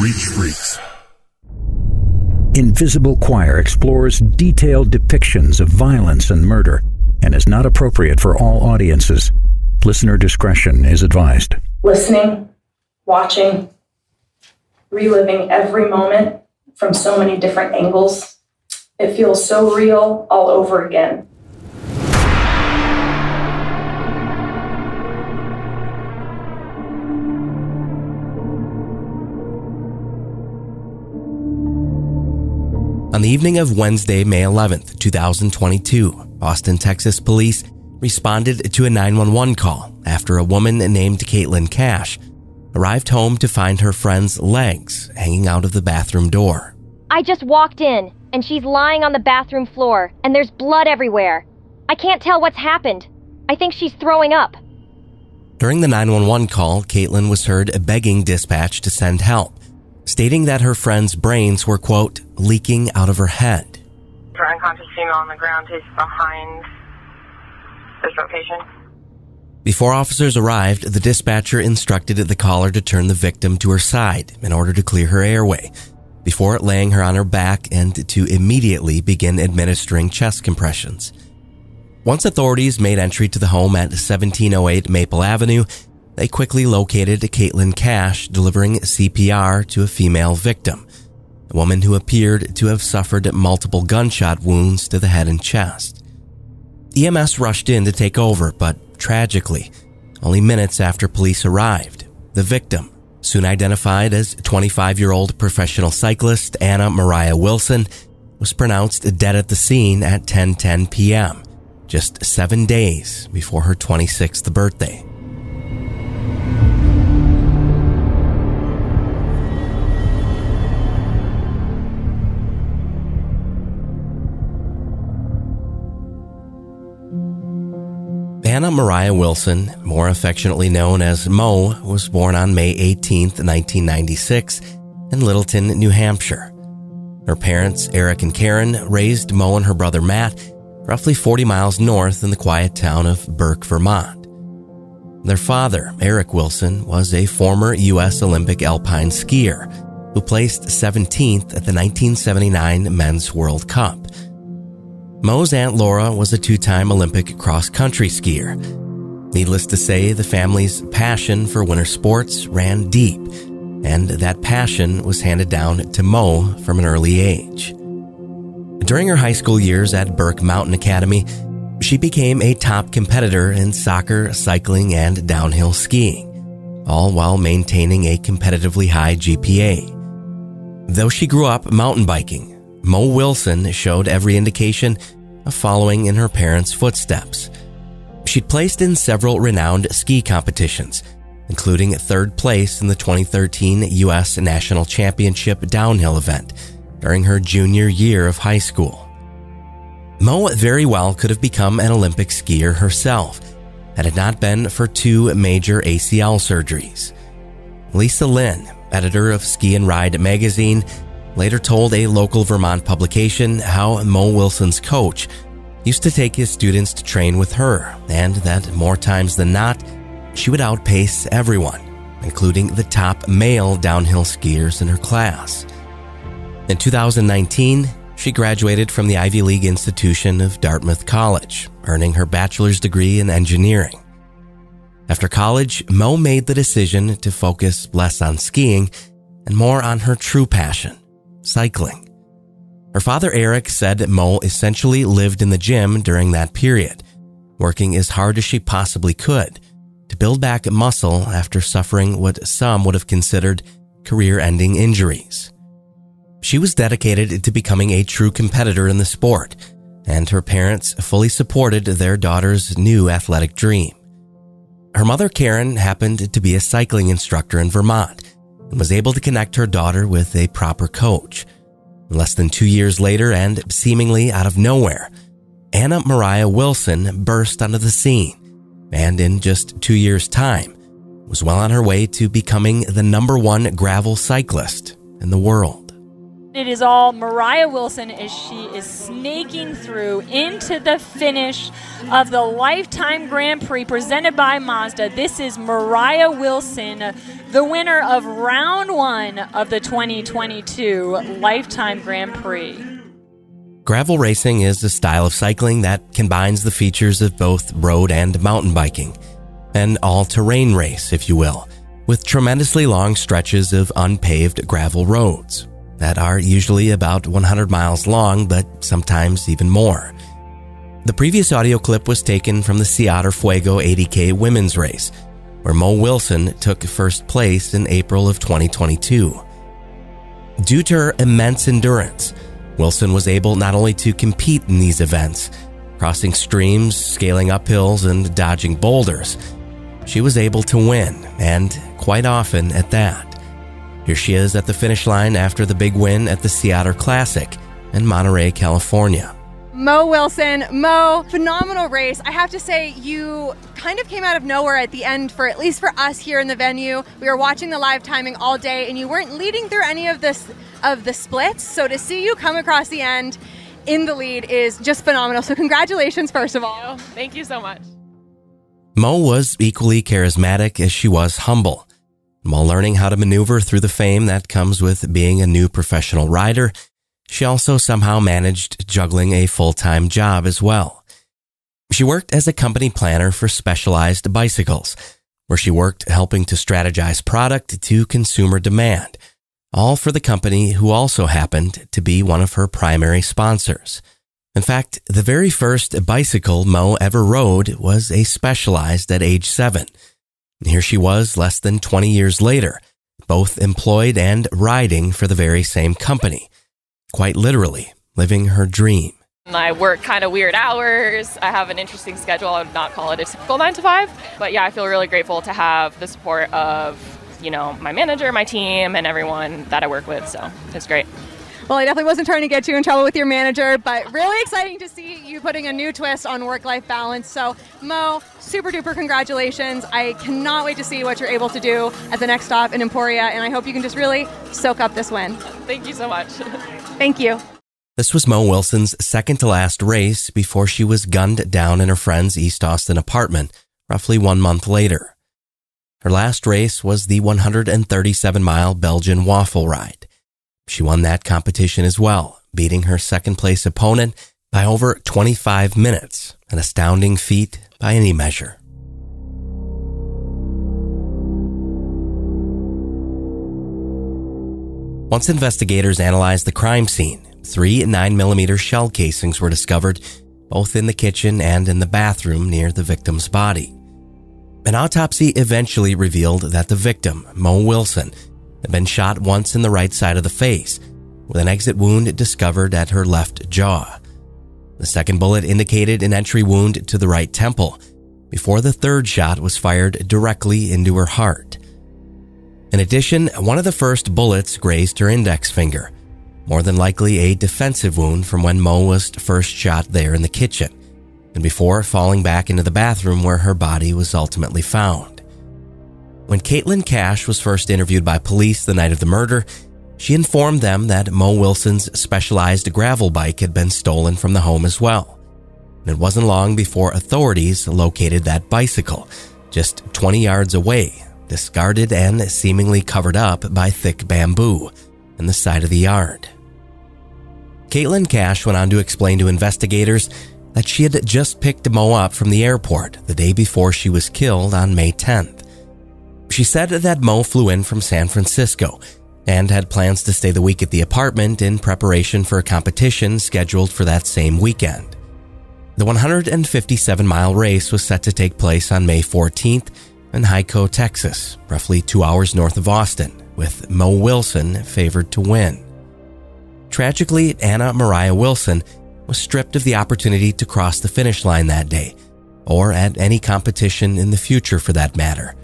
Reach Freaks. Invisible Choir explores detailed depictions of violence and murder and is not appropriate for all audiences. Listener discretion is advised. Listening, watching, reliving every moment from so many different angles. It feels so real all over again. On the evening of Wednesday, May 11th, 2022, Austin, Texas police responded to a 911 call after a woman named Caitlin Cash arrived home to find her friend's legs hanging out of the bathroom door. I just walked in, and she's lying on the bathroom floor, and there's blood everywhere. I can't tell what's happened. I think she's throwing up. During the 911 call, Caitlin was heard begging dispatch to send help stating that her friend's brains were, quote, leaking out of her head. Her unconscious female on the ground is behind this location. Before officers arrived, the dispatcher instructed the caller to turn the victim to her side in order to clear her airway, before laying her on her back and to immediately begin administering chest compressions. Once authorities made entry to the home at 1708 Maple Avenue, they quickly located Caitlin Cash delivering CPR to a female victim, a woman who appeared to have suffered multiple gunshot wounds to the head and chest. EMS rushed in to take over, but tragically, only minutes after police arrived, the victim, soon identified as 25 year old professional cyclist Anna Moriah Wilson, was pronounced dead at the scene at 10:10 p.m., just 7 days before her 26th birthday. Anna Moriah Wilson, more affectionately known as Mo, was born on May 18, 1996, in Littleton, New Hampshire. Her parents, Eric and Karen, raised Mo and her brother Matt roughly 40 miles north in the quiet town of Burke, Vermont. Their father, Eric Wilson, was a former U.S. Olympic alpine skier who placed 17th at the 1979 Men's World Cup. Mo's Aunt Laura was a two time Olympic cross country skier. Needless to say, the family's passion for winter sports ran deep, and that passion was handed down to Mo from an early age. During her high school years at Burke Mountain Academy, she became a top competitor in soccer, cycling, and downhill skiing, all while maintaining a competitively high GPA. Though she grew up mountain biking, Mo Wilson showed every indication of following in her parents' footsteps. She'd placed in several renowned ski competitions, including third place in the 2013 U.S. National Championship downhill event during her junior year of high school. Mo very well could have become an Olympic skier herself had it not been for two major ACL surgeries. Lisa Lynn, editor of Ski and Ride magazine, later told a local Vermont publication how Mo Wilson's coach used to take his students to train with her, and that more times than not, she would outpace everyone, including the top male downhill skiers in her class. In 2019, she graduated from the Ivy League institution of Dartmouth College, earning her bachelor's degree in engineering. After college, Mo made the decision to focus less on skiing and more on her true passion cycling. Her father, Eric, said that Mo essentially lived in the gym during that period, working as hard as she possibly could to build back muscle after suffering what some would have considered career ending injuries. She was dedicated to becoming a true competitor in the sport, and her parents fully supported their daughter's new athletic dream. Her mother, Karen, happened to be a cycling instructor in Vermont and was able to connect her daughter with a proper coach. Less than two years later, and seemingly out of nowhere, Anna Moriah Wilson burst onto the scene, and in just two years' time, was well on her way to becoming the number one gravel cyclist in the world. It is all Moriah Wilson as she is snaking through into the finish of the Lifetime Grand Prix presented by Mazda. This is Moriah Wilson, the winner of round one of the 2022 Lifetime Grand Prix. Gravel racing is a style of cycling that combines the features of both road and mountain biking. An all terrain race, if you will, with tremendously long stretches of unpaved gravel roads that are usually about 100 miles long, but sometimes even more. The previous audio clip was taken from the Ciudad Fuego 80K women's race, where Mo Wilson took first place in April of 2022. Due to her immense endurance, Wilson was able not only to compete in these events, crossing streams, scaling up hills, and dodging boulders, she was able to win, and quite often at that. Here she is at the finish line after the big win at the Sea Otter Classic in Monterey, California. Mo Wilson, Mo, phenomenal race. I have to say, you kind of came out of nowhere at the end for at least for us here in the venue. We were watching the live timing all day, and you weren't leading through any of this of the splits. So to see you come across the end in the lead is just phenomenal. So congratulations, first of all. Thank you so much. Mo was equally charismatic as she was humble. While learning how to maneuver through the fame that comes with being a new professional rider, she also somehow managed juggling a full time job as well. She worked as a company planner for specialized bicycles, where she worked helping to strategize product to consumer demand, all for the company who also happened to be one of her primary sponsors. In fact, the very first bicycle Mo ever rode was a specialized at age seven. Here she was less than 20 years later, both employed and riding for the very same company. Quite literally, living her dream. I work kind of weird hours. I have an interesting schedule. I would not call it a typical nine to five. But yeah, I feel really grateful to have the support of, you know, my manager, my team, and everyone that I work with. So it's great. Well, I definitely wasn't trying to get you in trouble with your manager, but really exciting to see you putting a new twist on work life balance. So, Mo, super duper congratulations. I cannot wait to see what you're able to do at the next stop in Emporia, and I hope you can just really soak up this win. Thank you so much. Thank you. This was Mo Wilson's second to last race before she was gunned down in her friend's East Austin apartment roughly one month later. Her last race was the 137 mile Belgian waffle ride. She won that competition as well, beating her second place opponent by over 25 minutes, an astounding feat by any measure. Once investigators analyzed the crime scene, three 9mm shell casings were discovered both in the kitchen and in the bathroom near the victim's body. An autopsy eventually revealed that the victim, Mo Wilson, had been shot once in the right side of the face, with an exit wound discovered at her left jaw. The second bullet indicated an entry wound to the right temple, before the third shot was fired directly into her heart. In addition, one of the first bullets grazed her index finger, more than likely a defensive wound from when Mo was first shot there in the kitchen, and before falling back into the bathroom where her body was ultimately found. When Caitlin Cash was first interviewed by police the night of the murder, she informed them that Mo Wilson's specialized gravel bike had been stolen from the home as well. It wasn't long before authorities located that bicycle, just 20 yards away, discarded and seemingly covered up by thick bamboo in the side of the yard. Caitlin Cash went on to explain to investigators that she had just picked Mo up from the airport the day before she was killed on May 10th. She said that Mo flew in from San Francisco and had plans to stay the week at the apartment in preparation for a competition scheduled for that same weekend. The 157 mile race was set to take place on May 14th in Hico, Texas, roughly two hours north of Austin, with Mo Wilson favored to win. Tragically, Anna Moriah Wilson was stripped of the opportunity to cross the finish line that day, or at any competition in the future for that matter,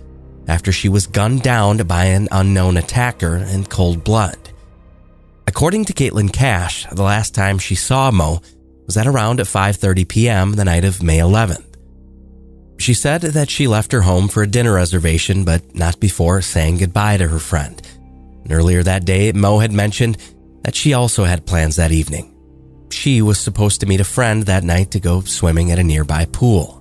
after she was gunned down by an unknown attacker in cold blood. According to Caitlin Cash, the last time she saw Mo was at around 5:30 p.m. the night of May 11th. She said that she left her home for a dinner reservation, but not before saying goodbye to her friend. And earlier that day, Mo had mentioned that she also had plans that evening. She was supposed to meet a friend that night to go swimming at a nearby pool.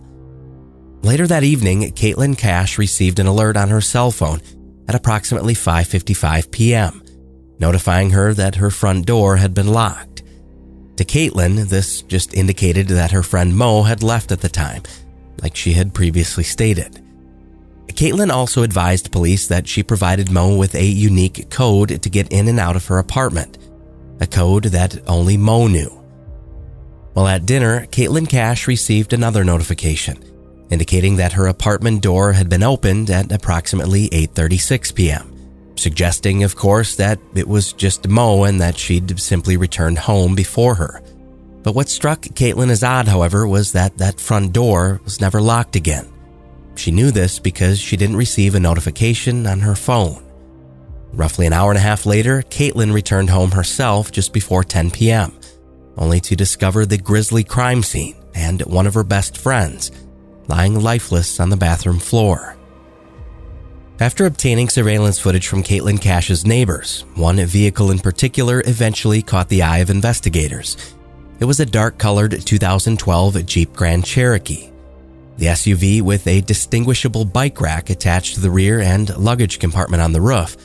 Later that evening, Caitlin Cash received an alert on her cell phone at approximately 5:55 p.m., notifying her that her front door had been locked. To Caitlin, this just indicated that her friend Mo had left at the time, like she had previously stated. Caitlin also advised police that she provided Mo with a unique code to get in and out of her apartment, a code that only Mo knew. While at dinner, Caitlin Cash received another notification indicating that her apartment door had been opened at approximately 8:36 p.m., suggesting of course that it was just Mo and that she'd simply returned home before her. But what struck Caitlin as odd, however, was that that front door was never locked again. She knew this because she didn't receive a notification on her phone. Roughly an hour and a half later, Caitlin returned home herself just before 10 p.m., only to discover the grisly crime scene and one of her best friends lying lifeless on the bathroom floor. After obtaining surveillance footage from Caitlin Cash's neighbors, one vehicle in particular eventually caught the eye of investigators. It was a dark colored 2012 Jeep Grand Cherokee. The SUV, with a distinguishable bike rack attached to the rear and luggage compartment on the roof,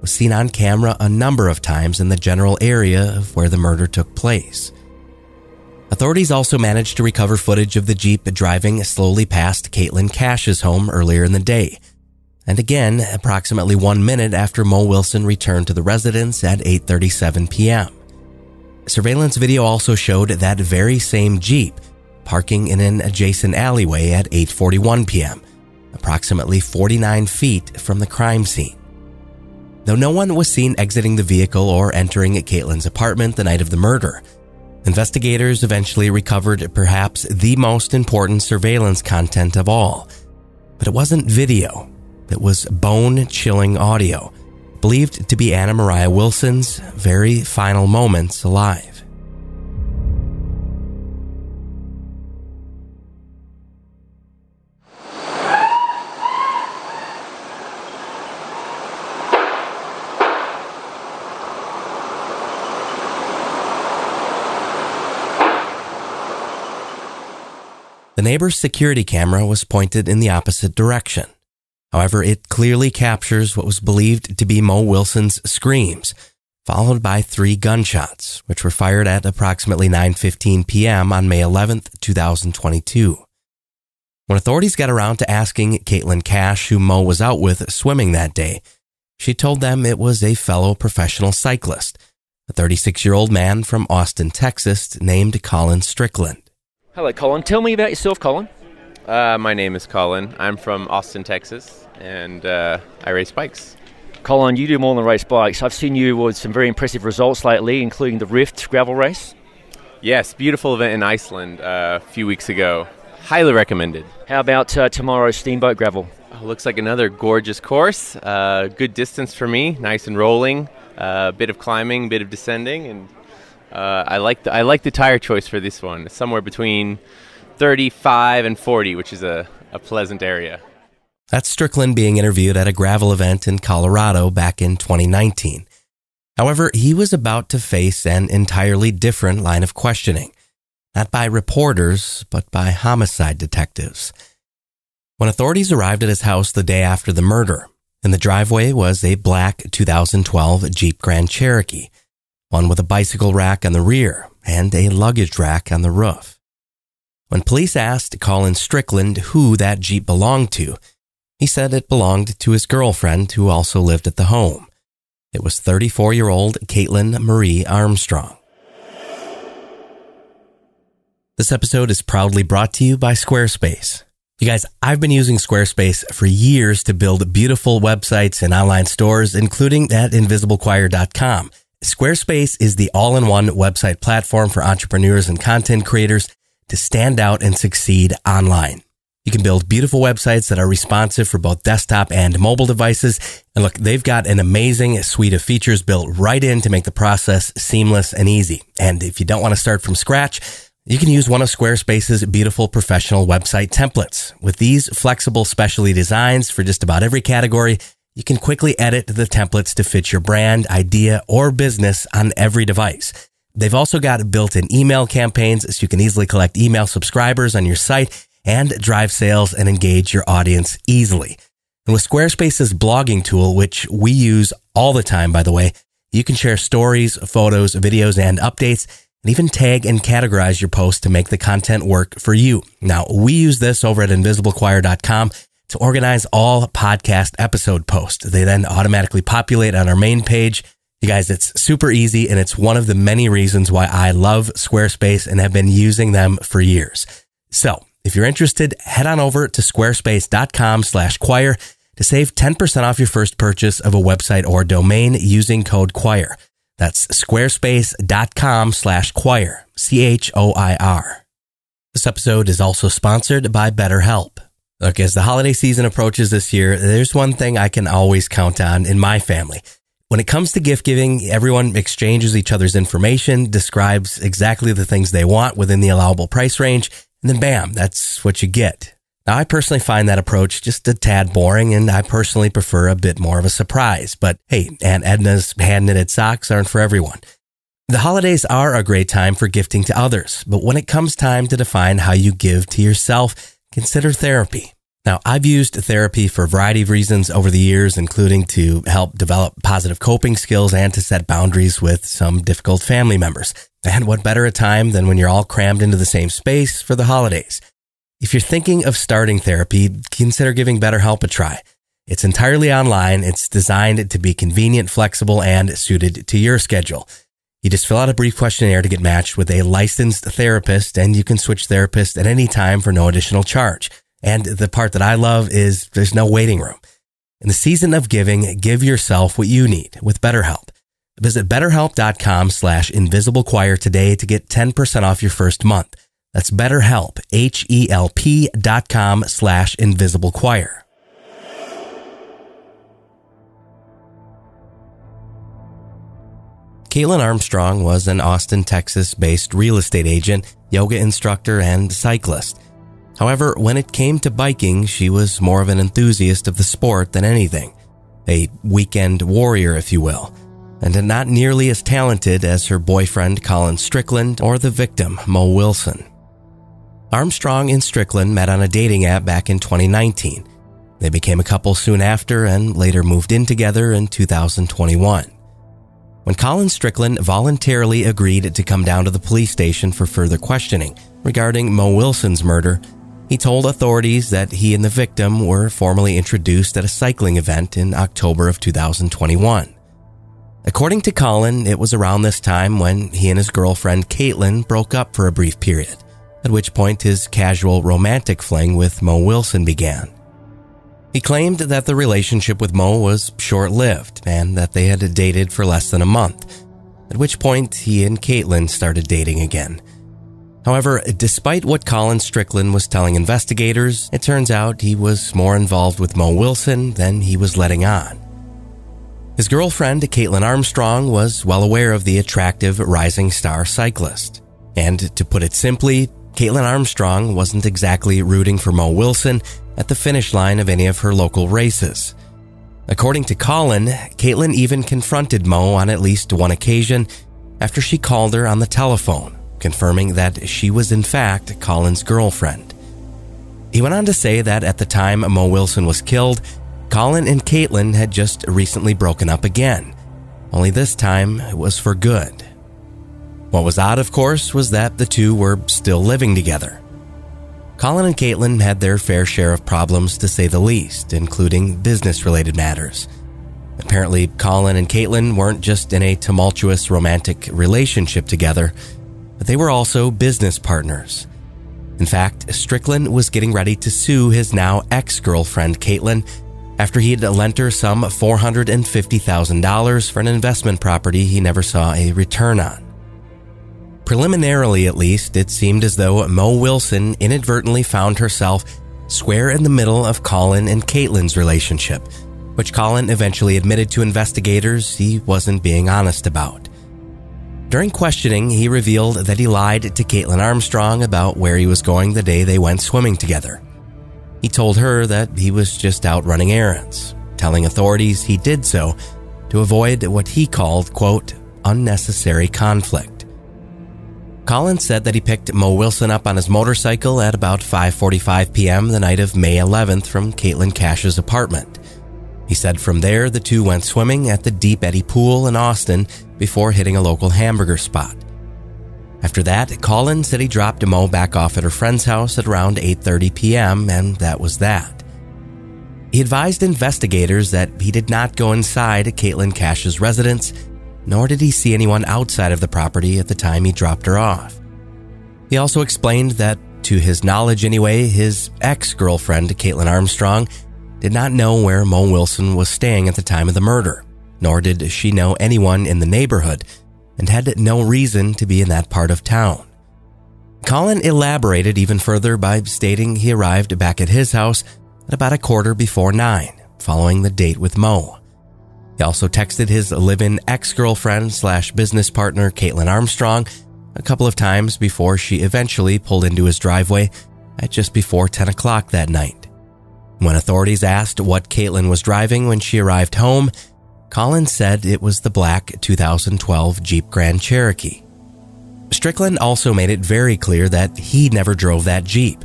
was seen on camera a number of times in the general area of where the murder took place. Authorities also managed to recover footage of the Jeep driving slowly past Caitlin Cash's home earlier in the day. And again, approximately one minute after Mo Wilson returned to the residence at 8.37 p.m. Surveillance video also showed that very same Jeep parking in an adjacent alleyway at 8.41 p.m., approximately 49 feet from the crime scene. Though no one was seen exiting the vehicle or entering Caitlin's apartment the night of the murder, investigators eventually recovered perhaps the most important surveillance content of all. But it wasn't video, it was bone chilling audio, believed to be Anna Moriah Wilson's very final moments alive. The neighbor's security camera was pointed in the opposite direction. However, it clearly captures what was believed to be Mo Wilson's screams, followed by three gunshots, which were fired at approximately 9:15 p.m. on May 11, 2022. When authorities got around to asking Caitlin Cash who Mo was out with swimming that day, she told them it was a fellow professional cyclist, a 36 year old man from Austin, Texas, named Colin Strickland. Hello, Colin. Tell me about yourself, Colin. Uh, my name is Colin. I'm from Austin, Texas, and uh, I race bikes. Colin, you do more than race bikes. I've seen you with some very impressive results lately, including the Rift gravel race. Yes, beautiful event in Iceland uh, a few weeks ago. Highly recommended. How about uh, tomorrow's Steamboat Gravel? Oh, looks like another gorgeous course. Uh, good distance for me, nice and rolling. A uh, bit of climbing, bit of descending, and uh, I like the I like the tire choice for this one. Somewhere between 35 and 40, which is a, a pleasant area. That's Strickland being interviewed at a gravel event in Colorado back in 2019. However, he was about to face an entirely different line of questioning, not by reporters, but by homicide detectives. When authorities arrived at his house the day after the murder, in the driveway was a black 2012 Jeep Grand Cherokee one with a bicycle rack on the rear and a luggage rack on the roof. When police asked Colin Strickland who that Jeep belonged to, he said it belonged to his girlfriend who also lived at the home. It was 34 year old Caitlin Marie Armstrong. This episode is proudly brought to you by Squarespace. You guys, I've been using Squarespace for years to build beautiful websites and online stores, including at invisiblechoir.com. Squarespace is the all in one website platform for entrepreneurs and content creators to stand out and succeed online. You can build beautiful websites that are responsive for both desktop and mobile devices. And look, they've got an amazing suite of features built right in to make the process seamless and easy. And if you don't want to start from scratch, you can use one of Squarespace's beautiful professional website templates. With these flexible specialty designs for just about every category, You can quickly edit the templates to fit your brand, idea, or business on every device. They've also got built-in email campaigns so you can easily collect email subscribers on your site and drive sales and engage your audience easily. And with Squarespace's blogging tool, which we use all the time, by the way, you can share stories, photos, videos, and updates, and even tag and categorize your posts to make the content work for you. Now, we use this over at invisiblechoir.com to organize all podcast episode posts. They then automatically populate on our main page. You guys, it's super easy and it's one of the many reasons why I love Squarespace and have been using them for years. So if you're interested, head on over to squarespace.com slash choir to save 10% off your first purchase of a website or domain using code choir. That's squarespace.com slash choir, C-H-O-I-R. This episode is also sponsored by BetterHelp. Look, as the holiday season approaches this year, there's one thing I can always count on in my family. When it comes to gift giving, everyone exchanges each other's information, describes exactly the things they want within the allowable price range, and then bam, that's what you get. Now, I personally find that approach just a tad boring, and I personally prefer a bit more of a surprise. But hey, Aunt Edna's hand knitted socks aren't for everyone. The holidays are a great time for gifting to others, but when it comes time to define how you give to yourself, consider therapy. Now, I've used therapy for a variety of reasons over the years, including to help develop positive coping skills and to set boundaries with some difficult family members. And what better a time than when you're all crammed into the same space for the holidays? If you're thinking of starting therapy, consider giving BetterHelp a try. It's entirely online. It's designed to be convenient, flexible, and suited to your schedule. You just fill out a brief questionnaire to get matched with a licensed therapist, and you can switch therapists at any time for no additional charge. And the part that I love is there's no waiting room. In the season of giving, give yourself what you need with BetterHelp. Visit betterhelp.com slash invisiblechoir today to get 10% off your first month. That's BetterHelp, H-E-L-P dot com slash invisible choir. Caitlin Armstrong was an Austin, Texas based real estate agent, yoga instructor, and cyclist. However, when it came to biking, she was more of an enthusiast of the sport than anything. A weekend warrior, if you will, and not nearly as talented as her boyfriend Colin Strickland or the victim Mo Wilson. Armstrong and Strickland met on a dating app back in 2019. They became a couple soon after and later moved in together in 2021. When Colin Strickland voluntarily agreed to come down to the police station for further questioning regarding Mo Wilson's murder, he told authorities that he and the victim were formally introduced at a cycling event in October of 2021. According to Colin, it was around this time when he and his girlfriend Caitlin broke up for a brief period, at which point his casual romantic fling with Mo Wilson began. He claimed that the relationship with Mo was short lived and that they had dated for less than a month, at which point he and Caitlin started dating again. However, despite what Colin Strickland was telling investigators, it turns out he was more involved with Mo Wilson than he was letting on. His girlfriend, Caitlin Armstrong, was well aware of the attractive rising star cyclist. And to put it simply, Caitlin Armstrong wasn't exactly rooting for Mo Wilson at the finish line of any of her local races. According to Colin, Caitlin even confronted Mo on at least one occasion after she called her on the telephone, confirming that she was in fact Colin's girlfriend. He went on to say that at the time Mo Wilson was killed, Colin and Caitlin had just recently broken up again, only this time it was for good. What was odd, of course, was that the two were still living together. Colin and Caitlin had their fair share of problems to say the least, including business related matters. Apparently, Colin and Caitlin weren't just in a tumultuous romantic relationship together, but they were also business partners. In fact, Strickland was getting ready to sue his now ex girlfriend, Caitlin, after he had lent her some $450,000 for an investment property he never saw a return on. Preliminarily, at least, it seemed as though Mo Wilson inadvertently found herself square in the middle of Colin and Caitlin's relationship, which Colin eventually admitted to investigators he wasn't being honest about. During questioning, he revealed that he lied to Caitlin Armstrong about where he was going the day they went swimming together. He told her that he was just out running errands. telling authorities he did so to avoid what he called, quote, unnecessary conflict. Collins said that he picked Mo Wilson up on his motorcycle at about 5:45 p.m. the night of May 11th from Caitlin Cash's apartment. He said from there the two went swimming at the Deep Eddy Pool in Austin before hitting a local hamburger spot. After that, Collins said he dropped Mo back off at her friend's house at around 8:30 p.m. and that was that. He advised investigators that he did not go inside Caitlin Cash's residence, nor did he see anyone outside of the property at the time he dropped her off. He also explained that, to his knowledge anyway, his ex-girlfriend Caitlin Armstrong did not know where Mo Wilson was staying at the time of the murder, nor did she know anyone in the neighborhood and had no reason to be in that part of town. Colin elaborated even further by stating he arrived back at his house at about a quarter before nine, following the date with Mo. He also texted his live-in ex-girlfriend slash business partner Caitlin Armstrong a couple of times before she eventually pulled into his driveway at just before 10 o'clock that night. When authorities asked what Caitlin was driving when she arrived home, Collins said it was the black 2012 Jeep Grand Cherokee. Strickland also made it very clear that he never drove that Jeep.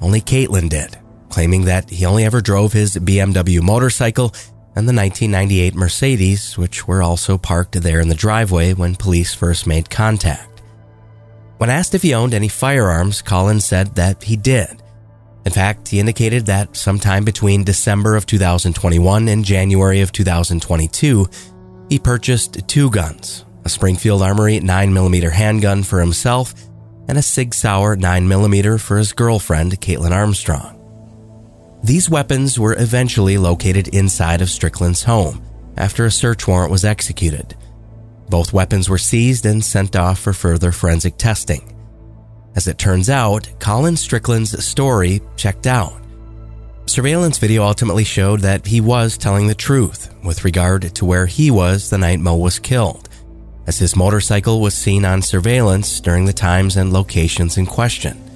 Only Caitlin did, claiming that he only ever drove his BMW motorcycle and the 1998 Mercedes, which were also parked there in the driveway when police first made contact. When asked if he owned any firearms, Collins said that he did. In fact, he indicated that sometime between December of 2021 and January of 2022, he purchased two guns a Springfield Armory 9mm handgun for himself and a Sig Sauer 9mm for his girlfriend, Caitlin Armstrong. These weapons were eventually located inside of Strickland's home after a search warrant was executed. Both weapons were seized and sent off for further forensic testing. As it turns out, Colin Strickland's story checked out. Surveillance video ultimately showed that he was telling the truth with regard to where he was the night Mo was killed, as his motorcycle was seen on surveillance during the times and locations in question.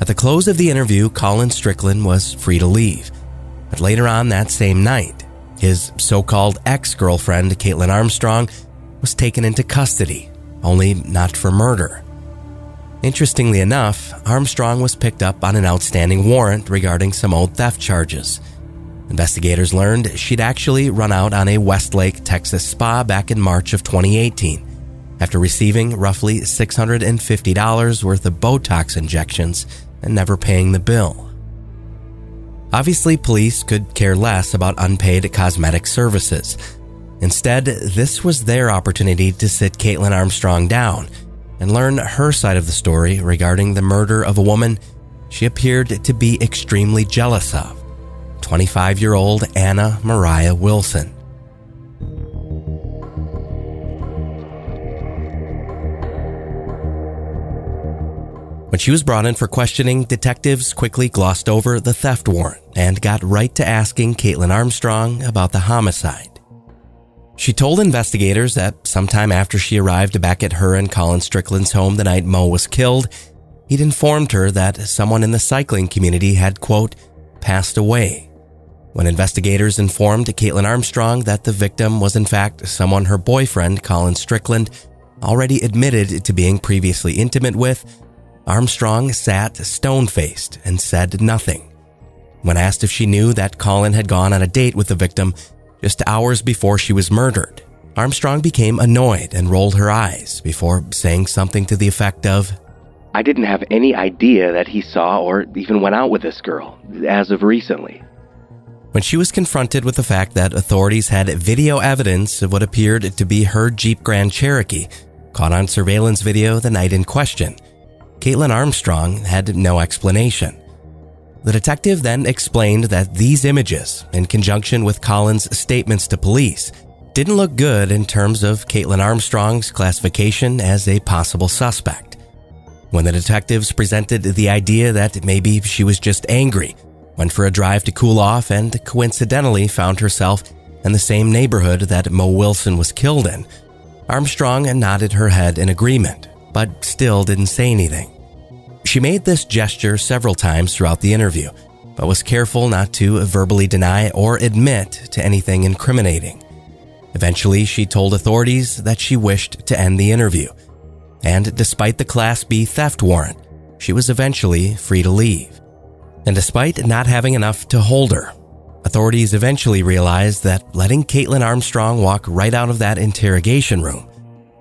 At the close of the interview, Colin Strickland was free to leave. But later on that same night, his so called ex girlfriend, Caitlin Armstrong, was taken into custody, only not for murder. Interestingly enough, Armstrong was picked up on an outstanding warrant regarding some old theft charges. Investigators learned she'd actually run out on a Westlake, Texas spa back in March of 2018 after receiving roughly $650 worth of Botox injections and never paying the bill. Obviously, police could care less about unpaid cosmetic services. Instead, this was their opportunity to sit Caitlin Armstrong down and learn her side of the story regarding the murder of a woman she appeared to be extremely jealous of 25 year old Anna Moriah Wilson. When she was brought in for questioning, detectives quickly glossed over the theft warrant and got right to asking Caitlin Armstrong about the homicide. She told investigators that sometime after she arrived back at her and Colin Strickland's home the night Mo was killed, he'd informed her that someone in the cycling community had, quote, passed away. When investigators informed Caitlin Armstrong that the victim was in fact someone her boyfriend, Colin Strickland, already admitted to being previously intimate with, Armstrong sat stone faced and said nothing. When asked if she knew that Colin had gone on a date with the victim just hours before she was murdered, Armstrong became annoyed and rolled her eyes before saying something to the effect of, I didn't have any idea that he saw or even went out with this girl, as of recently. When she was confronted with the fact that authorities had video evidence of what appeared to be her Jeep Grand Cherokee, caught on surveillance video the night in question, Caitlin Armstrong had no explanation. The detective then explained that these images, in conjunction with Collins' statements to police, didn't look good in terms of Caitlin Armstrong's classification as a possible suspect. When the detectives presented the idea that maybe she was just angry, went for a drive to cool off, and coincidentally found herself in the same neighborhood that Mo Wilson was killed in, Armstrong nodded her head in agreement but still didn't say anything. She made this gesture several times throughout the interview, but was careful not to verbally deny or admit to anything incriminating. Eventually, she told authorities that she wished to end the interview. And despite the Class B theft warrant, she was eventually free to leave. And despite not having enough to hold her, authorities eventually realized that letting Caitlin Armstrong walk right out of that interrogation room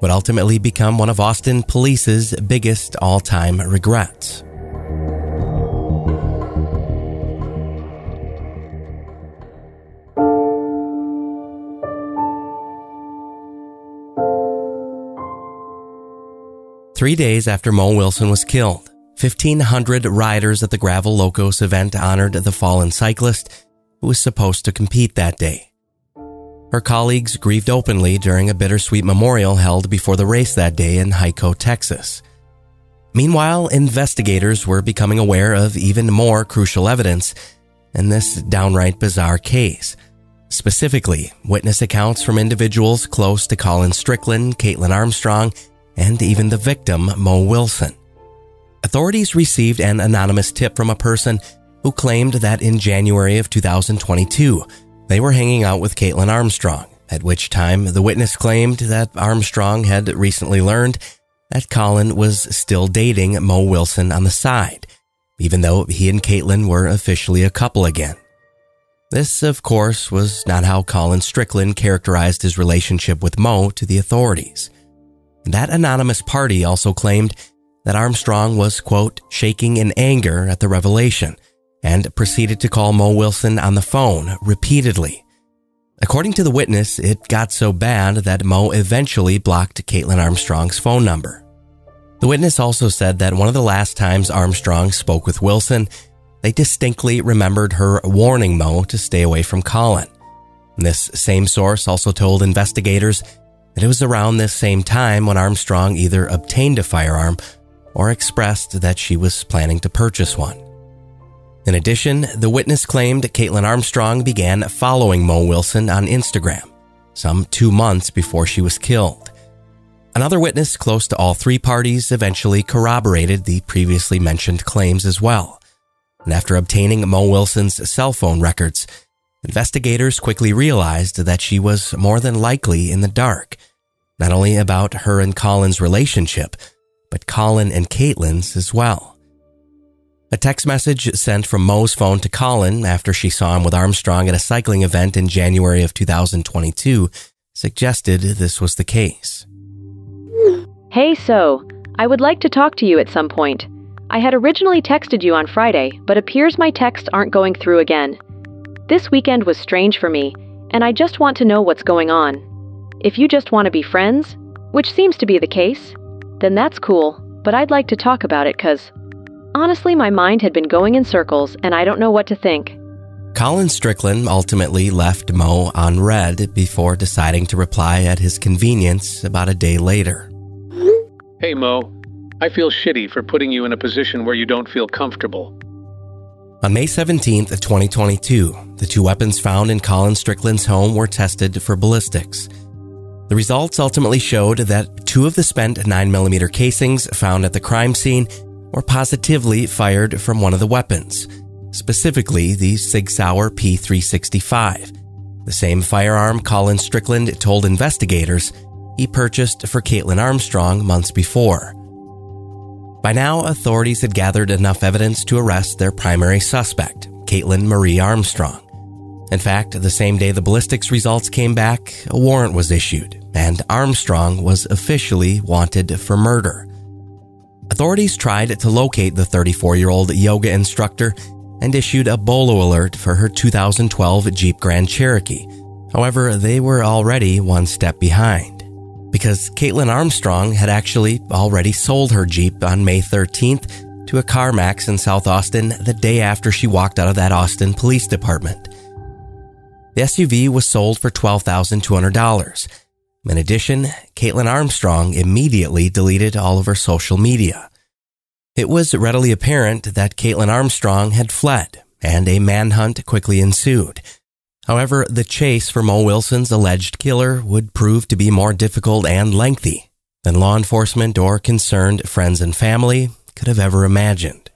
would ultimately become one of Austin police's biggest all time regrets. Three days after Mo Wilson was killed, 1,500 riders at the Gravel Locos event honored the fallen cyclist who was supposed to compete that day. Her colleagues grieved openly during a bittersweet memorial held before the race that day in Hico, Texas. Meanwhile, investigators were becoming aware of even more crucial evidence in this downright bizarre case. Specifically, witness accounts from individuals close to Colin Strickland, Caitlin Armstrong, and even the victim, Mo Wilson. Authorities received an anonymous tip from a person who claimed that in January of 2022, they were hanging out with Caitlin Armstrong, at which time the witness claimed that Armstrong had recently learned that Colin was still dating Mo Wilson on the side, even though he and Caitlin were officially a couple again. This, of course, was not how Colin Strickland characterized his relationship with Mo to the authorities. That anonymous party also claimed that Armstrong was, quote, shaking in anger at the revelation and proceeded to call Mo Wilson on the phone repeatedly. According to the witness, it got so bad that Mo eventually blocked Caitlin Armstrong's phone number. The witness also said that one of the last times Armstrong spoke with Wilson, they distinctly remembered her warning Mo to stay away from Colin. This same source also told investigators that it was around this same time when Armstrong either obtained a firearm or expressed that she was planning to purchase one. In addition, the witness claimed Kaitlin Armstrong began following Mo Wilson on Instagram, some two months before she was killed. Another witness close to all three parties eventually corroborated the previously mentioned claims as well. And after obtaining Mo Wilson's cell phone records, investigators quickly realized that she was more than likely in the dark, not only about her and Colin's relationship, but Colin and Kaitlin's as well. A text message sent from Mo's phone to Colin after she saw him with Armstrong at a cycling event in January of 2022 suggested this was the case. Hey, so, I would like to talk to you at some point. I had originally texted you on Friday, but appears my texts aren't going through again. This weekend was strange for me, and I just want to know what's going on. If you just want to be friends, which seems to be the case, then that's cool, but I'd like to talk about it because honestly, my mind had been going in circles and I don't know what to think. Colin Strickland ultimately left Mo on read before deciding to reply at his convenience about a day later. Hey, Mo. I feel shitty for putting you in a position where you don't feel comfortable. On May 17th, 2022, the two weapons found in Colin Strickland's home were tested for ballistics. The results ultimately showed that two of the spent 9mm casings found at the crime scene were positively fired from one of the weapons, specifically the Sig Sauer P365, the same firearm Colin Strickland told investigators he purchased for Caitlin Armstrong months before. By now, authorities had gathered enough evidence to arrest their primary suspect, Caitlin Marie Armstrong. In fact, the same day the ballistics results came back, a warrant was issued, and Armstrong was officially wanted for murder. Authorities tried to locate the 34 year old yoga instructor and issued a BOLO alert for her 2012 Jeep Grand Cherokee. However, they were already one step behind because Kaitlin Armstrong had actually already sold her Jeep on May 13th to a CarMax in South Austin the day after she walked out of that Austin Police Department. The SUV was sold for $12,200. In addition, Caitlin Armstrong immediately deleted all of her social media. It was readily apparent that Caitlin Armstrong had fled, and a manhunt quickly ensued. However, the chase for Mo Wilson's alleged killer would prove to be more difficult and lengthy than law enforcement or concerned friends and family could have ever imagined.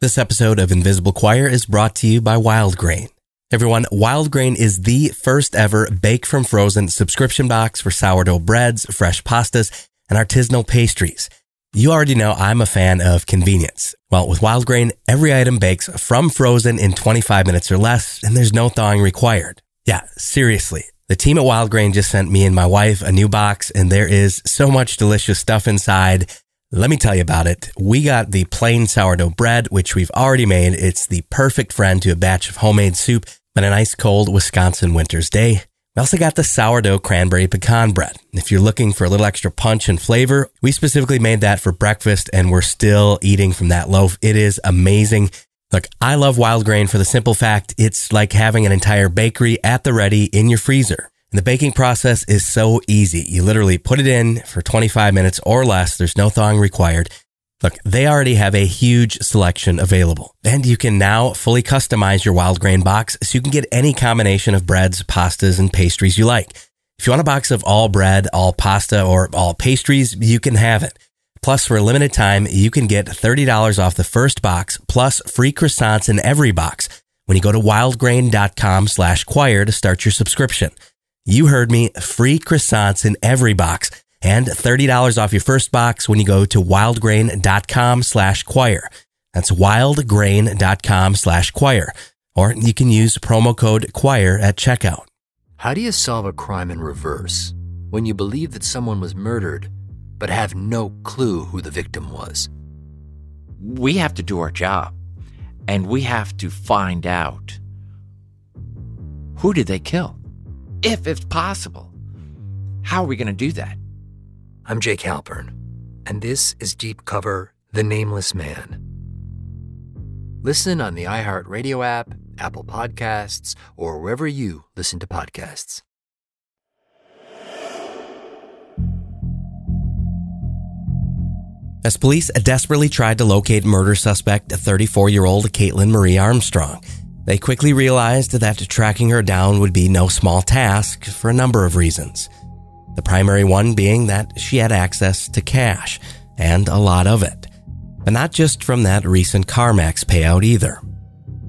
This episode of Invisible Choir is brought to you by Wild Grain. Everyone, Wild Grain is the first ever bake from frozen subscription box for sourdough breads, fresh pastas, and artisanal pastries. You already know I'm a fan of convenience. Well, with Wild Grain, every item bakes from frozen in 25 minutes or less, and there's no thawing required. Yeah, seriously. The team at Wild Grain just sent me and my wife a new box, and there is so much delicious stuff inside. Let me tell you about it. We got the plain sourdough bread, which we've already made. It's the perfect friend to a batch of homemade soup on an ice cold Wisconsin winter's day. We also got the sourdough cranberry pecan bread. If you're looking for a little extra punch and flavor, we specifically made that for breakfast and we're still eating from that loaf. It is amazing. Look, I love wild grain for the simple fact it's like having an entire bakery at the ready in your freezer. And the baking process is so easy. You literally put it in for 25 minutes or less. There's no thawing required. Look, they already have a huge selection available. And you can now fully customize your wild grain box so you can get any combination of breads, pastas, and pastries you like. If you want a box of all bread, all pasta, or all pastries, you can have it. Plus, for a limited time, you can get $30 off the first box plus free croissants in every box when you go to wildgrain.com slash choir to start your subscription. You heard me, free croissants in every box and $30 off your first box when you go to wildgrain.com slash choir. That's wildgrain.com slash choir. Or you can use promo code choir at checkout. How do you solve a crime in reverse when you believe that someone was murdered but have no clue who the victim was? We have to do our job and we have to find out who did they kill? If it's possible. How are we going to do that? I'm Jake Halpern, and this is Deep Cover The Nameless Man. Listen on the iHeartRadio app, Apple Podcasts, or wherever you listen to podcasts. As police desperately tried to locate murder suspect 34 year old Kaitlin Marie Armstrong, they quickly realized that tracking her down would be no small task for a number of reasons. The primary one being that she had access to cash, and a lot of it. But not just from that recent CarMax payout either.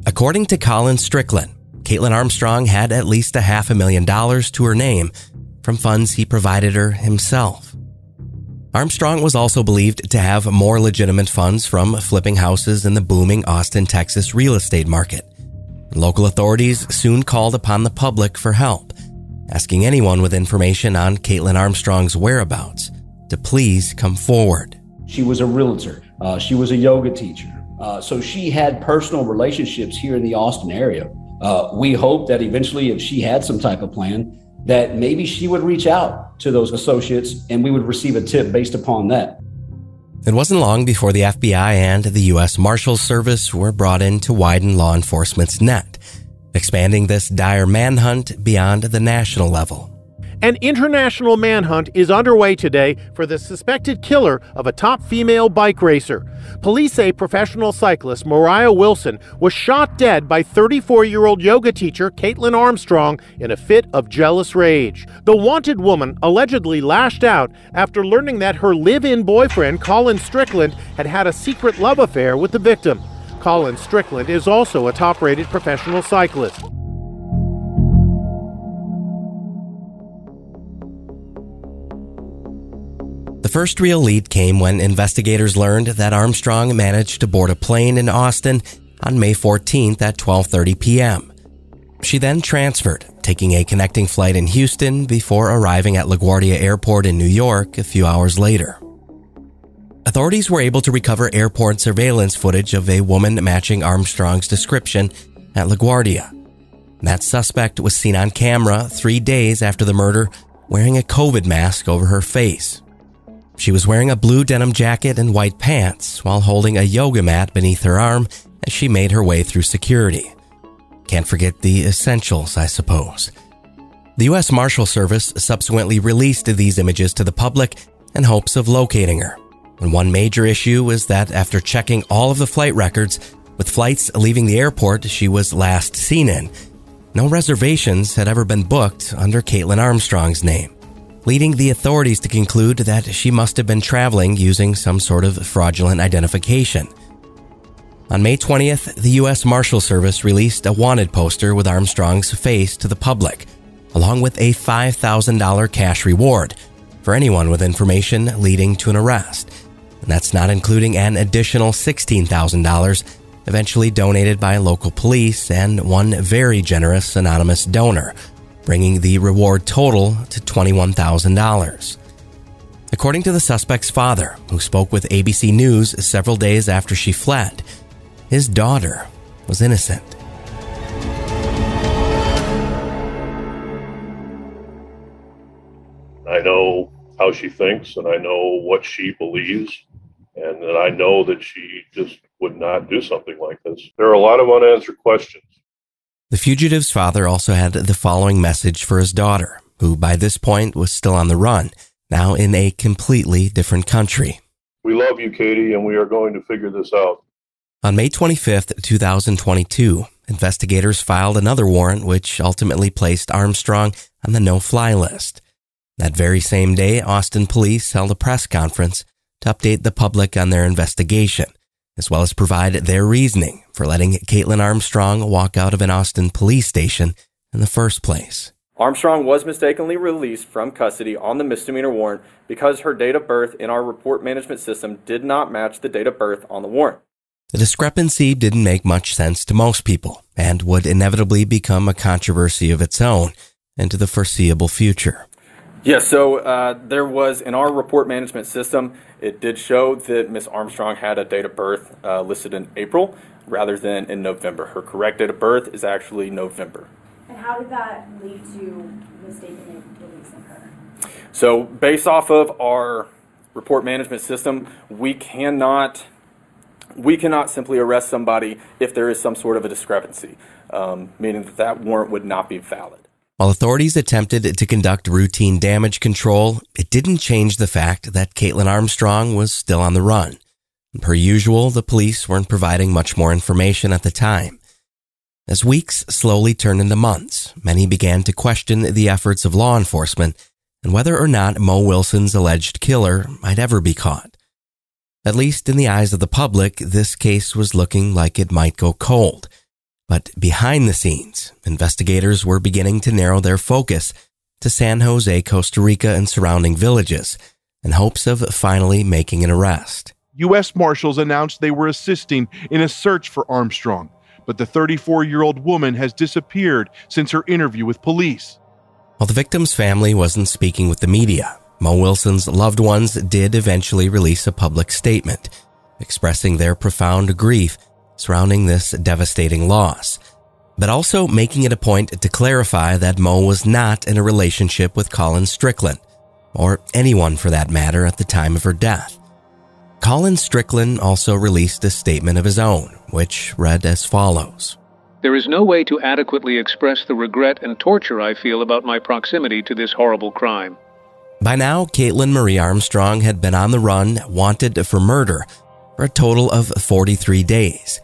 According to Colin Strickland, Kaitlin Armstrong had at least a half a million dollars to her name from funds he provided her himself. Armstrong was also believed to have more legitimate funds from flipping houses in the booming Austin, Texas real estate market. Local authorities soon called upon the public for help, asking anyone with information on Kaitlin Armstrong's whereabouts to please come forward. She was a realtor. Uh, she was a yoga teacher. Uh, so she had personal relationships here in the Austin area. Uh, we hope that eventually, if she had some type of plan, that maybe she would reach out to those associates and we would receive a tip based upon that. It wasn't long before the FBI and the U.S. Marshals Service were brought in to widen law enforcement's net, expanding this dire manhunt beyond the national level. An international manhunt is underway today for the suspected killer of a top female bike racer. Police say professional cyclist Moriah Wilson was shot dead by 34 year old yoga teacher Kaitlin Armstrong in a fit of jealous rage. The wanted woman allegedly lashed out after learning that her live in boyfriend, Colin Strickland, had had a secret love affair with the victim. Colin Strickland is also a top rated professional cyclist. The first real lead came when investigators learned that Armstrong managed to board a plane in Austin on May 14th at 12:30 p.m. She then transferred, taking a connecting flight in Houston before arriving at LaGuardia Airport in New York a few hours later. Authorities were able to recover airport surveillance footage of a woman matching Armstrong's description at LaGuardia. That suspect was seen on camera three days after the murder wearing a COVID mask over her face. She was wearing a blue denim jacket and white pants while holding a yoga mat beneath her arm as she made her way through security. Can't forget the essentials, I suppose. The U.S. Marshal Service subsequently released these images to the public in hopes of locating her. And one major issue was that after checking all of the flight records, with flights leaving the airport she was last seen in, no reservations had ever been booked under Kaitlin Armstrong's name leading the authorities to conclude that she must have been traveling using some sort of fraudulent identification. On May 20th, the U.S. Marshal Service released a wanted poster with Armstrong's face to the public, along with a $5,000 cash reward for anyone with information leading to an arrest. And that's not including an additional $16,000 eventually donated by local police and one very generous anonymous donor, bringing the reward total to $21,000. According to the suspect's father, who spoke with ABC News several days after she fled, his daughter was innocent. I know how she thinks and I know what she believes and that I know that she just would not do something like this. There are a lot of unanswered questions. The fugitive's father also had the following message for his daughter, who by this point was still on the run, now in a completely different country. We love you, Katie, and we are going to figure this out. On May 25th, 2022, investigators filed another warrant which ultimately placed Armstrong on the no fly list. That very same day, Austin police held a press conference to update the public on their investigation, as well as provide their reasoning for letting Kaitlin Armstrong walk out of an Austin police station in the first place. Armstrong was mistakenly released from custody on the misdemeanor warrant because her date of birth in our report management system did not match the date of birth on the warrant. The discrepancy didn't make much sense to most people and would inevitably become a controversy of its own into the foreseeable future. Yes, so uh, there was in our report management system, it did show that Miss Armstrong had a date of birth uh, listed in April rather than in November. Her correct date of birth is actually November. And how did that lead to mistakenly releasing her? So, based off of our report management system, we cannot we cannot simply arrest somebody if there is some sort of a discrepancy, um, meaning that that warrant would not be valid. While authorities attempted to conduct routine damage control, it didn't change the fact that Kaitlin Armstrong was still on the run. Per usual, the police weren't providing much more information at the time. As weeks slowly turned into months, many began to question the efforts of law enforcement and whether or not Mo Wilson's alleged killer might ever be caught. At least in the eyes of the public, this case was looking like it might go cold. But behind the scenes, investigators were beginning to narrow their focus to San Jose, Costa Rica, and surrounding villages in hopes of finally making an arrest. U.S. Marshals announced they were assisting in a search for Armstrong, but the 34 year old woman has disappeared since her interview with police. While the victim's family wasn't speaking with the media, Mo Wilson's loved ones did eventually release a public statement expressing their profound grief surrounding this devastating loss, but also making it a point to clarify that Mo was not in a relationship with Colin Strickland, or anyone for that matter at the time of her death. Colin Strickland also released a statement of his own, which read as follows. There is no way to adequately express the regret and torture I feel about my proximity to this horrible crime. By now, Kaitlin Marie Armstrong had been on the run, wanted for murder, for a total of 43 days.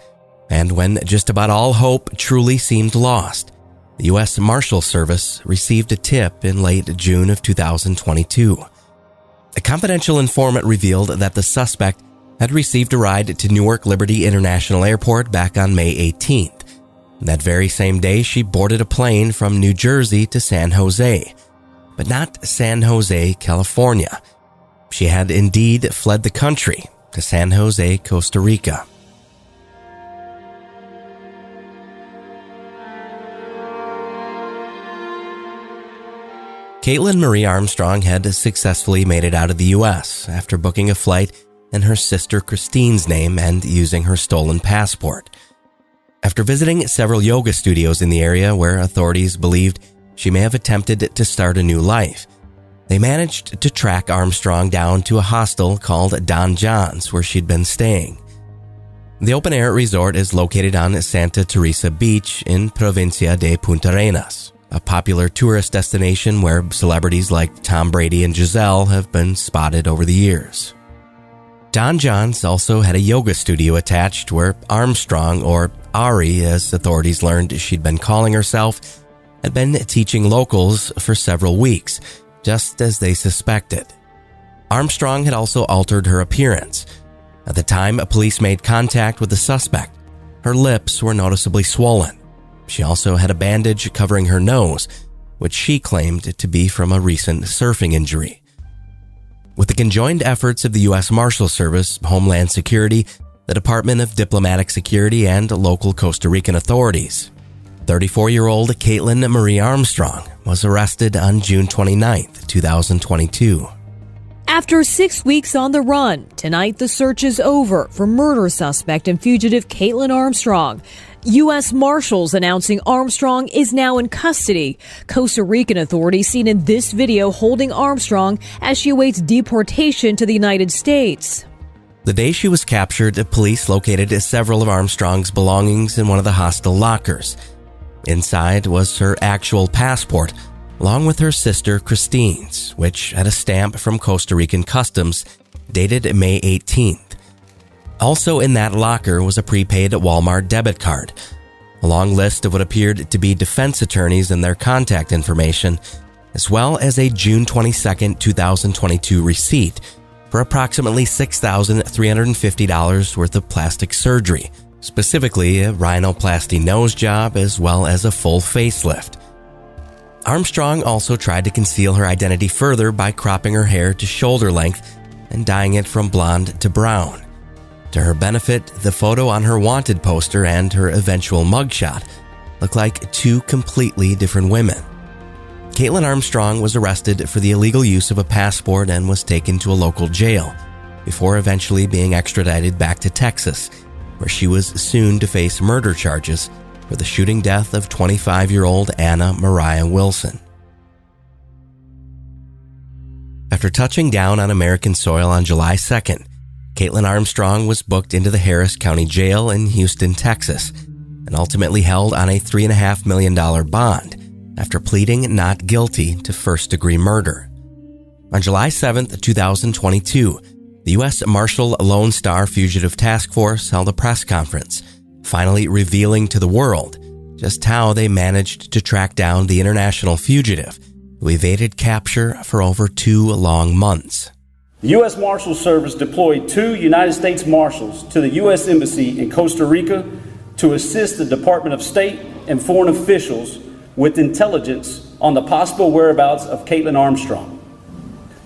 And when just about all hope truly seemed lost, the U.S. Marshal Service received a tip in late June of 2022. A confidential informant revealed that the suspect had received a ride to Newark Liberty International Airport back on May 18th. That very same day, she boarded a plane from New Jersey to San Jose, but not San Jose, California. She had indeed fled the country to San Jose, Costa Rica. Kaitlin Marie Armstrong had successfully made it out of the U.S. after booking a flight in her sister Christine's name and using her stolen passport. After visiting several yoga studios in the area where authorities believed she may have attempted to start a new life, they managed to track Armstrong down to a hostel called Don John's where she'd been staying. The open air resort is located on Santa Teresa Beach in Provincia de Punta Arenas, a popular tourist destination where celebrities like Tom Brady and Gisele have been spotted over the years. Don John's also had a yoga studio attached where Armstrong, or Ari as authorities learned she'd been calling herself, had been teaching locals for several weeks, just as they suspected. Armstrong had also altered her appearance. At the time, a police made contact with the suspect, Her lips were noticeably swollen. She also had a bandage covering her nose, which she claimed to be from a recent surfing injury. With the conjoined efforts of the U.S. Marshal Service, Homeland Security, the Department of Diplomatic Security, and local Costa Rican authorities, 34 year old Kaitlin Marie Armstrong was arrested on June 29, 2022. After six weeks on the run, tonight the search is over for murder suspect and fugitive Kaitlin Armstrong. U.S. Marshals announcing Armstrong is now in custody. Costa Rican authorities seen in this video holding Armstrong as she awaits deportation to the United States. The day she was captured, police located several of Armstrong's belongings in one of the hostel lockers. Inside was her actual passport, along with her sister Christine's, which had a stamp from Costa Rican customs dated May 18th. Also in that locker was a prepaid Walmart debit card, a long list of what appeared to be defense attorneys and their contact information, as well as a June 22, 2022 receipt for approximately $6,350 worth of plastic surgery, specifically a rhinoplasty nose job as well as a full facelift. Armstrong also tried to conceal her identity further by cropping her hair to shoulder length and dyeing it from blonde to brown. To her benefit, the photo on her wanted poster and her eventual mugshot look like two completely different women. Kaitlin Armstrong was arrested for the illegal use of a passport and was taken to a local jail before eventually being extradited back to Texas, where she was soon to face murder charges for the shooting death of 25 year old Anna Moriah Wilson. After touching down on American soil on July 2nd, Kaitlin Armstrong was booked into the Harris County Jail in Houston, Texas, and ultimately held on a $3.5 million bond after pleading not guilty to first degree murder. On July 7, 2022, the U.S. Marshal Lone Star Fugitive Task Force held a press conference, finally revealing to the world just how they managed to track down the international fugitive who evaded capture for over two long months. The U.S. Marshal Service deployed two United States Marshals to the U.S. Embassy in Costa Rica to assist the Department of State and foreign officials with intelligence on the possible whereabouts of Kaitlin Armstrong.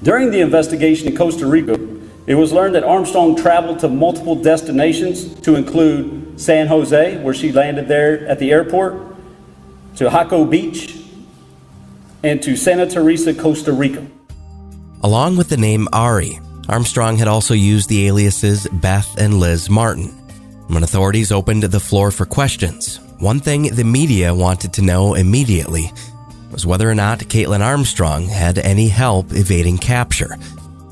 During the investigation in Costa Rica, it was learned that Armstrong traveled to multiple destinations to include San Jose, where she landed there at the airport, to Jaco Beach, and to Santa Teresa, Costa Rica. Along with the name Ari, Armstrong had also used the aliases Beth and Liz Martin. When authorities opened the floor for questions, one thing the media wanted to know immediately was whether or not Kaitlin Armstrong had any help evading capture,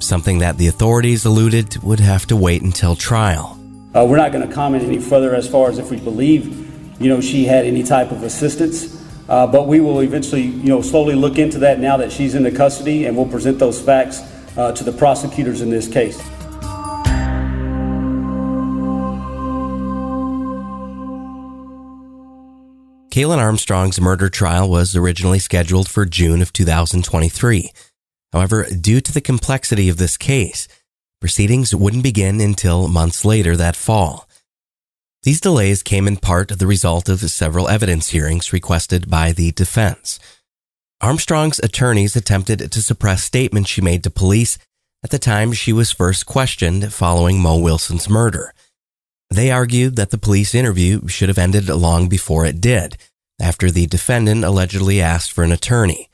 something that the authorities alluded would have to wait until trial. Uh, we're not going to comment any further as far as if we believe, you know, she had any type of assistance. Uh, but we will eventually, you know, slowly look into that now that she's in the custody, and we'll present those facts uh, to the prosecutors in this case. Kaitlin Armstrong's murder trial was originally scheduled for June of 2023. However, due to the complexity of this case, proceedings wouldn't begin until months later that fall. These delays came in part the result of several evidence hearings requested by the defense. Armstrong's attorneys attempted to suppress statements she made to police at the time she was first questioned following Mo Wilson's murder. They argued that the police interview should have ended long before it did, after the defendant allegedly asked for an attorney.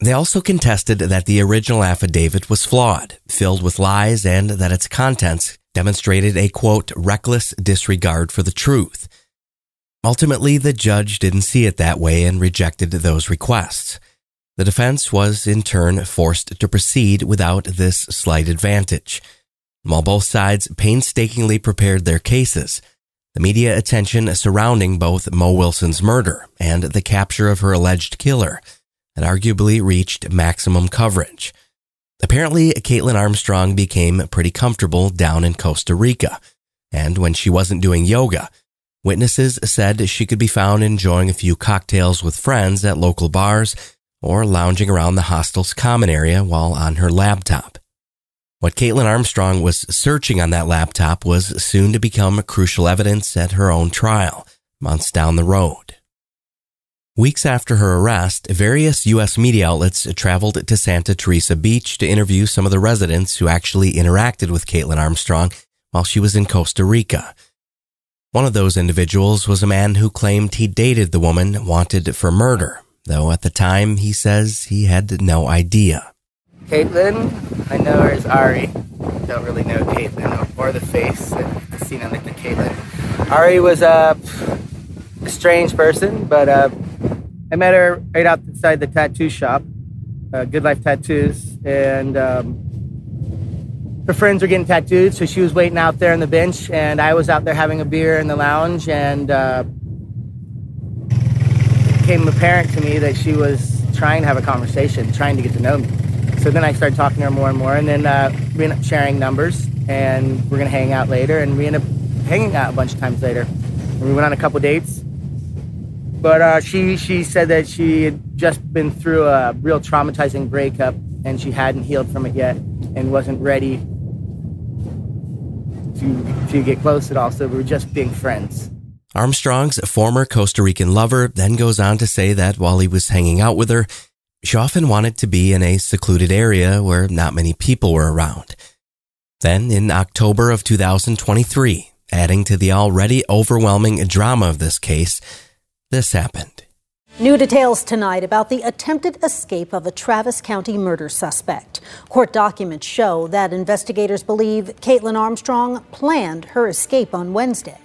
They also contested that the original affidavit was flawed, filled with lies, and that its contents demonstrated a quote, reckless disregard for the truth. Ultimately, the judge didn't see it that way and rejected those requests. The defense was in turn forced to proceed without this slight advantage. While both sides painstakingly prepared their cases, the media attention surrounding both Mo Wilson's murder and the capture of her alleged killer had arguably reached maximum coverage. Apparently, Kaitlin Armstrong became pretty comfortable down in Costa Rica, and when she wasn't doing yoga, witnesses said she could be found enjoying a few cocktails with friends at local bars or lounging around the hostel's common area while on her laptop. What Kaitlin Armstrong was searching on that laptop was soon to become crucial evidence at her own trial, months down the road. Weeks after her arrest, various U.S. media outlets traveled to Santa Teresa Beach to interview some of the residents who actually interacted with Kaitlin Armstrong while she was in Costa Rica. One of those individuals was a man who claimed he dated the woman wanted for murder, though at the time he says he had no idea. Kaitlin, I know her as Ari. Don't really know Kaitlin or the face. I've seen her like the Kaitlin. Ari was a, strange person, but uh, I met her right outside the tattoo shop, uh, Good Life Tattoos, and um, her friends were getting tattooed, so she was waiting out there on the bench, and I was out there having a beer in the lounge, and uh, it became apparent to me that she was trying to have a conversation, trying to get to know me. So then I started talking to her more and more, and then uh, we ended up sharing numbers, and we're gonna hang out later, and we ended up hanging out a bunch of times later. And we went on a couple dates, but uh, she she said that she had just been through a real traumatizing breakup, and she hadn't healed from it yet, and wasn't ready to to get close at all. So we were just being friends. Armstrong's former Costa Rican lover then goes on to say that while he was hanging out with her, she often wanted to be in a secluded area where not many people were around. Then, in October of 2023, adding to the already overwhelming drama of this case, this happened. New details tonight about the attempted escape of a Travis County murder suspect. Court documents show that investigators believe Kaitlin Armstrong planned her escape on Wednesday.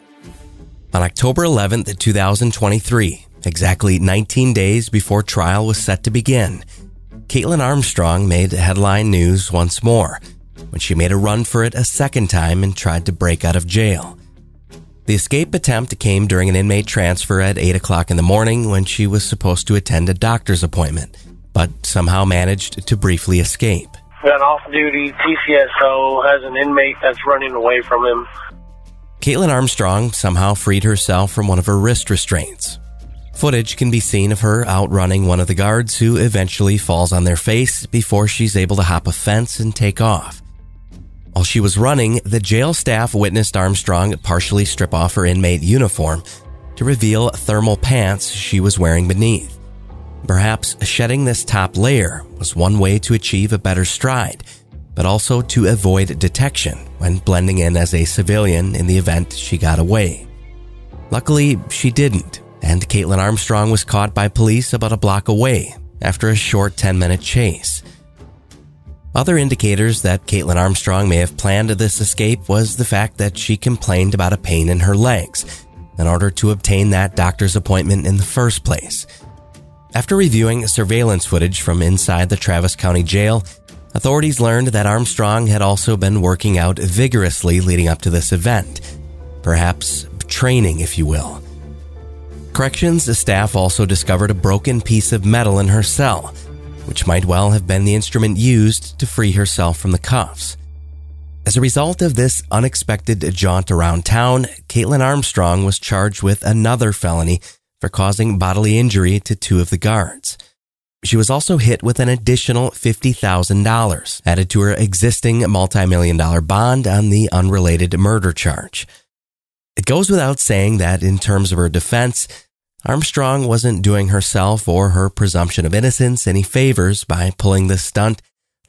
On October 11th, 2023, exactly 19 days before trial was set to begin, Kaitlin Armstrong made headline news once more when she made a run for it a second time and tried to break out of jail. The escape attempt came during an inmate transfer at 8 o'clock in the morning when she was supposed to attend a doctor's appointment, but somehow managed to briefly escape. An off duty TCSO has an inmate that's running away from him. Kaitlin Armstrong somehow freed herself from one of her wrist restraints. Footage can be seen of her outrunning one of the guards who eventually falls on their face before she's able to hop a fence and take off. While she was running, the jail staff witnessed Armstrong partially strip off her inmate uniform to reveal thermal pants she was wearing beneath. Perhaps shedding this top layer was one way to achieve a better stride, but also to avoid detection when blending in as a civilian in the event she got away. Luckily, she didn't, and Kaitlin Armstrong was caught by police about a block away after a short 10 minute chase. Other indicators that Kaitlin Armstrong may have planned this escape was the fact that she complained about a pain in her legs in order to obtain that doctor's appointment in the first place. After reviewing surveillance footage from inside the Travis County Jail, authorities learned that Armstrong had also been working out vigorously leading up to this event. Perhaps training, if you will. Corrections staff also discovered a broken piece of metal in her cell which might well have been the instrument used to free herself from the cuffs. As a result of this unexpected jaunt around town, Kaitlin Armstrong was charged with another felony for causing bodily injury to two of the guards. She was also hit with an additional $50,000 added to her existing multi-million dollar bond on the unrelated murder charge. It goes without saying that in terms of her defense, Armstrong wasn't doing herself or her presumption of innocence any favors by pulling this stunt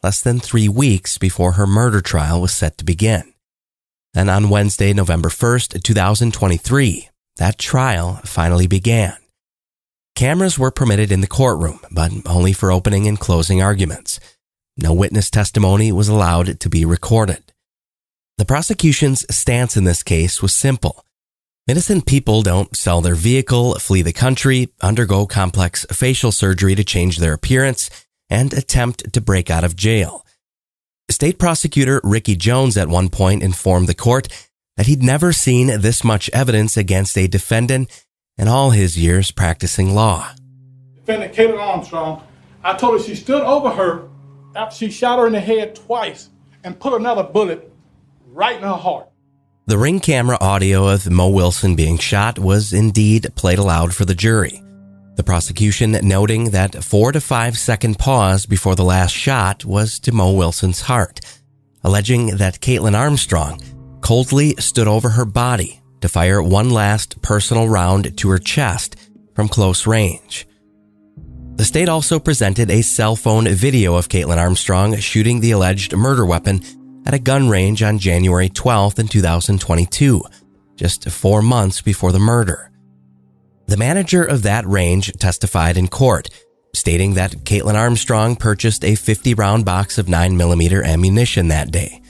less than three weeks before her murder trial was set to begin. And on Wednesday, November 1st, 2023, that trial finally began. Cameras were permitted in the courtroom, but only for opening and closing arguments. No witness testimony was allowed to be recorded. The prosecution's stance in this case was simple. Innocent people don't sell their vehicle, flee the country, undergo complex facial surgery to change their appearance, and attempt to break out of jail. State prosecutor Ricky Jones at one point informed the court that he'd never seen this much evidence against a defendant in all his years practicing law. Defendant Kaitlin Armstrong, I told her she stood over her after she shot her in the head twice and put another bullet right in her heart. The ring camera audio of Mo Wilson being shot was indeed played aloud for the jury. The prosecution noting that four to five second pause before the last shot was to Mo Wilson's heart, alleging that Kaitlin Armstrong coldly stood over her body to fire one last personal round to her chest from close range. The state also presented a cell phone video of Kaitlin Armstrong shooting the alleged murder weapon at a gun range on January 12th in 2022, just four months before the murder. The manager of that range testified in court, stating that Kaitlin Armstrong purchased a 50 round box of 9mm ammunition that day.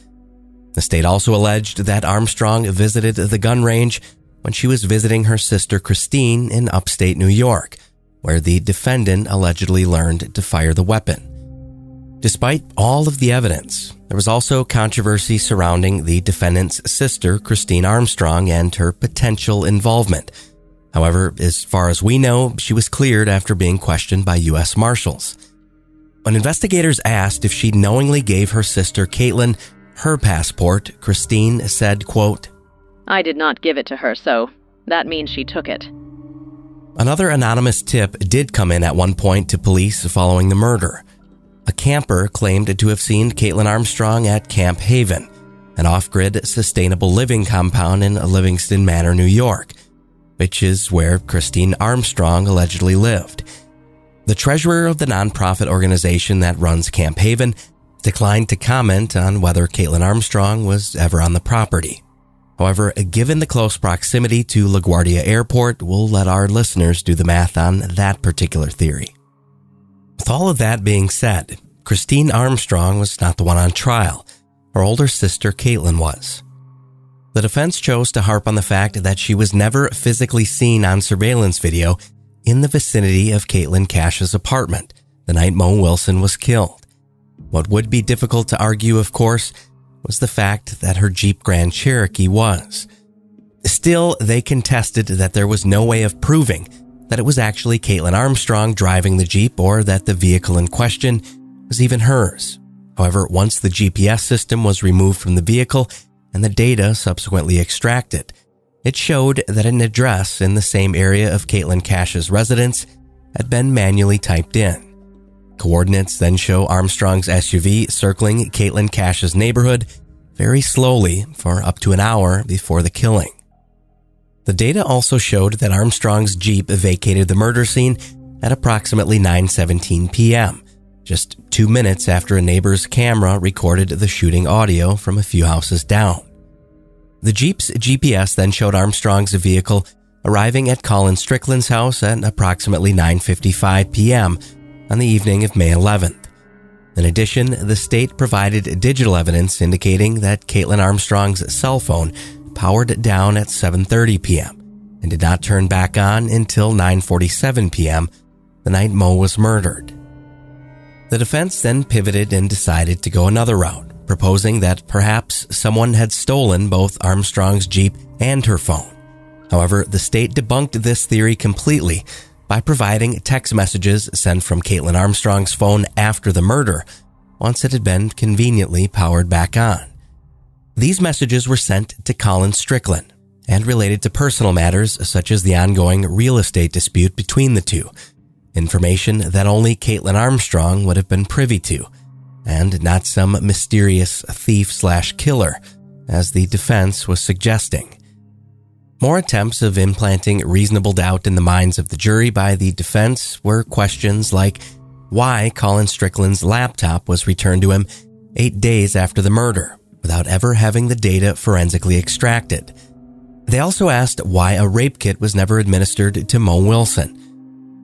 The state also alleged that Armstrong visited the gun range when she was visiting her sister Christine in upstate New York, where the defendant allegedly learned to fire the weapon. Despite all of the evidence, there was also controversy surrounding the defendant's sister, Christine Armstrong, and her potential involvement. However, as far as we know, she was cleared after being questioned by U.S. Marshals. When investigators asked if she knowingly gave her sister Kaitlin, her passport, Christine said, quote, I did not give it to her, so that means she took it. Another anonymous tip did come in at one point to police following the murder. A camper claimed to have seen Kaitlin Armstrong at Camp Haven, an off grid sustainable living compound in Livingston Manor, New York, which is where Christine Armstrong allegedly lived. The treasurer of the nonprofit organization that runs Camp Haven declined to comment on whether Kaitlin Armstrong was ever on the property. However, given the close proximity to LaGuardia Airport, we'll let our listeners do the math on that particular theory. With all of that being said, Christine Armstrong was not the one on trial. Her older sister Kaitlin, was. The defense chose to harp on the fact that she was never physically seen on surveillance video in the vicinity of Caitlin Cash's apartment the night Mo Wilson was killed. What would be difficult to argue, of course, was the fact that her Jeep Grand Cherokee was. Still, they contested that there was no way of proving that it was actually Kaitlin Armstrong driving the Jeep or that the vehicle in question was even hers. However, once the GPS system was removed from the vehicle and the data subsequently extracted, it showed that an address in the same area of Caitlin Cash's residence had been manually typed in. Coordinates then show Armstrong's SUV circling Caitlin Cash's neighborhood very slowly for up to an hour before the killing. The data also showed that Armstrong's Jeep vacated the murder scene at approximately 9:17 p.m., just 2 minutes after a neighbor's camera recorded the shooting audio from a few houses down. The Jeep's GPS then showed Armstrong's vehicle arriving at Colin Strickland's house at approximately 9:55 p.m on the evening of May 11th. In addition, the state provided digital evidence indicating that Kaitlin Armstrong's cell phone powered it down at 7:30 p.m. and did not turn back on until 9:47 p.m. the night Mo was murdered. The defense then pivoted and decided to go another route, proposing that perhaps someone had stolen both Armstrong's Jeep and her phone. However, the state debunked this theory completely by providing text messages sent from Kaitlin Armstrong's phone after the murder, once it had been conveniently powered back on. These messages were sent to Colin Strickland and related to personal matters such as the ongoing real estate dispute between the two, information that only Kaitlin Armstrong would have been privy to, and not some mysterious thief slash killer, as the defense was suggesting. More attempts of implanting reasonable doubt in the minds of the jury by the defense were questions like why Colin Strickland's laptop was returned to him eight days after the murder without ever having the data forensically extracted. They also asked why a rape kit was never administered to Mo Wilson.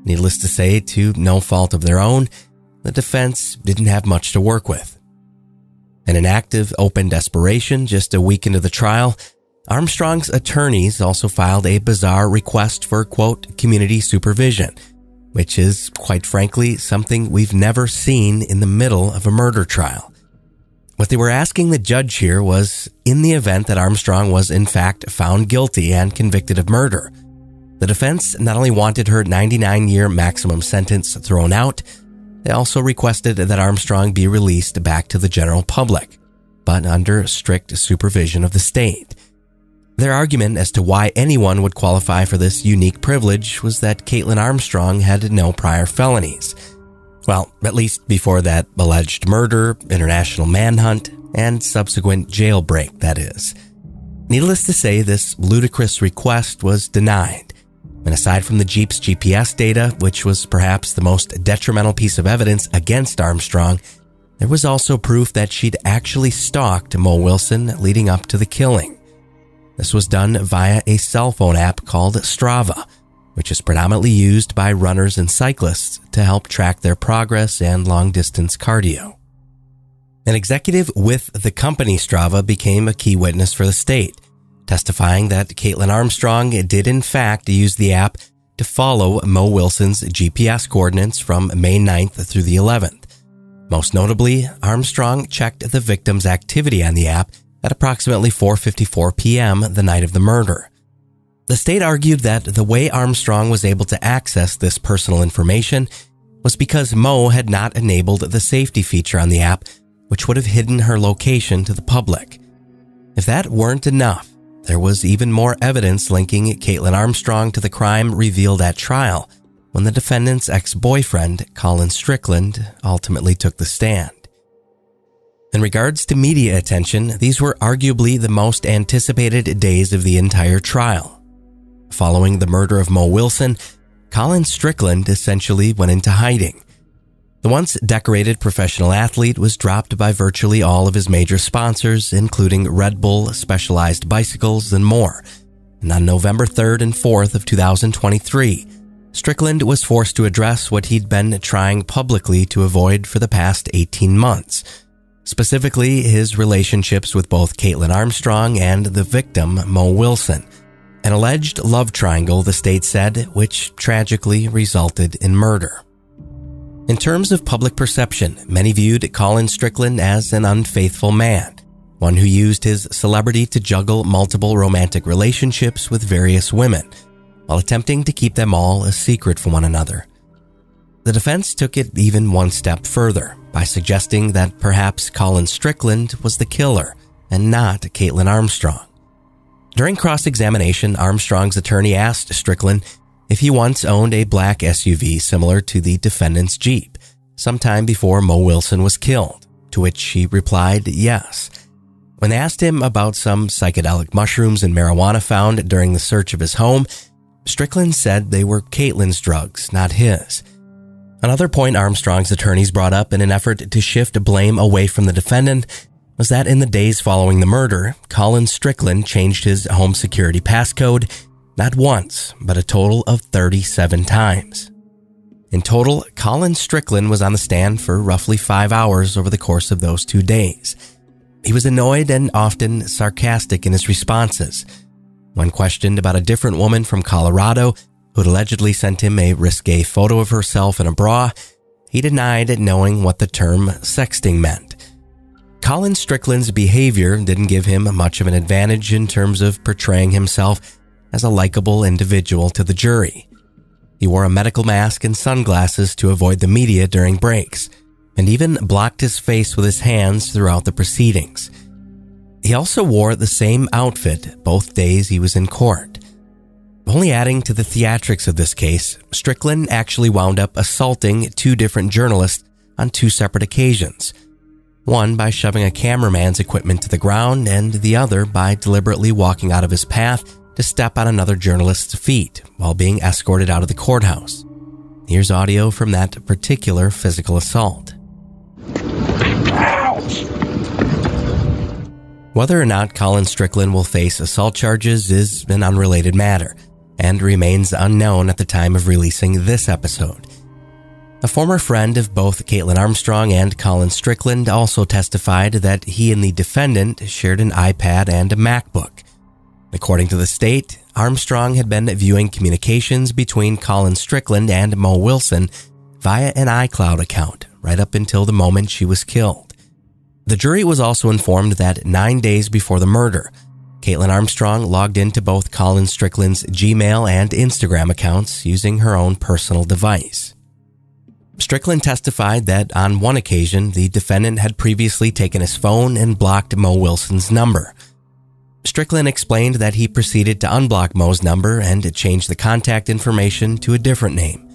Needless to say, to no fault of their own, the defense didn't have much to work with. In an act of open desperation, just a week into the trial, Armstrong's attorneys also filed a bizarre request for, quote, community supervision, which is, quite frankly, something we've never seen in the middle of a murder trial. What they were asking the judge here was in the event that Armstrong was in fact found guilty and convicted of murder, the defense not only wanted her 99 year maximum sentence thrown out, they also requested that Armstrong be released back to the general public, but under strict supervision of the state. Their argument as to why anyone would qualify for this unique privilege was that Kaitlin Armstrong had no prior felonies. Well, at least before that alleged murder, international manhunt, and subsequent jailbreak, that is. Needless to say, this ludicrous request was denied. And aside from the Jeep's GPS data, which was perhaps the most detrimental piece of evidence against Armstrong, there was also proof that she'd actually stalked Mo Wilson leading up to the killing. This was done via a cell phone app called Strava, which is predominantly used by runners and cyclists to help track their progress and long distance cardio. An executive with the company Strava became a key witness for the state, testifying that Kaitlin Armstrong did in fact use the app to follow Mo Wilson's GPS coordinates from May 9th through the 11th. Most notably, Armstrong checked the victim's activity on the app at approximately 4:54 p.m. the night of the murder. The state argued that the way Armstrong was able to access this personal information was because Mo had not enabled the safety feature on the app which would have hidden her location to the public. If that weren't enough, there was even more evidence linking Kaitlin Armstrong to the crime revealed at trial when the defendant's ex boyfriend, Colin Strickland, ultimately took the stand. In regards to media attention, these were arguably the most anticipated days of the entire trial. Following the murder of Mo Wilson, Colin Strickland essentially went into hiding. The once decorated professional athlete was dropped by virtually all of his major sponsors, including Red Bull, Specialized Bicycles, and more. And on November 3rd and 4th of 2023, Strickland was forced to address what he'd been trying publicly to avoid for the past 18 months. Specifically, his relationships with both Kaitlin Armstrong and the victim, Mo Wilson. An alleged love triangle, the state said, which tragically resulted in murder. In terms of public perception, many viewed Colin Strickland as an unfaithful man, one who used his celebrity to juggle multiple romantic relationships with various women, while attempting to keep them all a secret from one another. The defense took it even one step further by suggesting that perhaps Colin Strickland was the killer and not Kaitlin Armstrong. During cross examination, Armstrong's attorney asked Strickland if he once owned a black SUV similar to the defendant's Jeep, sometime before Mo Wilson was killed, to which he replied yes. When asked him about some psychedelic mushrooms and marijuana found during the search of his home, Strickland said they were Kaitlin's drugs, not his. Another point Armstrong's attorneys brought up in an effort to shift blame away from the defendant was that in the days following the murder, Colin Strickland changed his home security passcode not once, but a total of 37 times. In total, Colin Strickland was on the stand for roughly five hours over the course of those two days. He was annoyed and often sarcastic in his responses. When questioned about a different woman from Colorado who had allegedly sent him a risque photo of herself in a bra, he denied knowing what the term sexting meant. Colin Strickland's behavior didn't give him much of an advantage in terms of portraying himself as a likable individual to the jury. He wore a medical mask and sunglasses to avoid the media during breaks, and even blocked his face with his hands throughout the proceedings. He also wore the same outfit both days he was in court. Only adding to the theatrics of this case, Strickland actually wound up assaulting two different journalists on two separate occasions. One by shoving a cameraman's equipment to the ground, and the other by deliberately walking out of his path to step on another journalist's feet while being escorted out of the courthouse. Here's audio from that particular physical assault. Ouch! Whether or not Colin Strickland will face assault charges is an unrelated matter and remains unknown at the time of releasing this episode. A former friend of both Kaitlin Armstrong and Colin Strickland also testified that he and the defendant shared an iPad and a MacBook. According to the state, Armstrong had been viewing communications between Colin Strickland and Mo Wilson via an iCloud account right up until the moment she was killed. The jury was also informed that nine days before the murder, Kaitlin Armstrong logged into both Colin Strickland's Gmail and Instagram accounts using her own personal device. Strickland testified that on one occasion, the defendant had previously taken his phone and blocked Mo Wilson's number – Strickland explained that he proceeded to unblock Mo's number and change the contact information to a different name,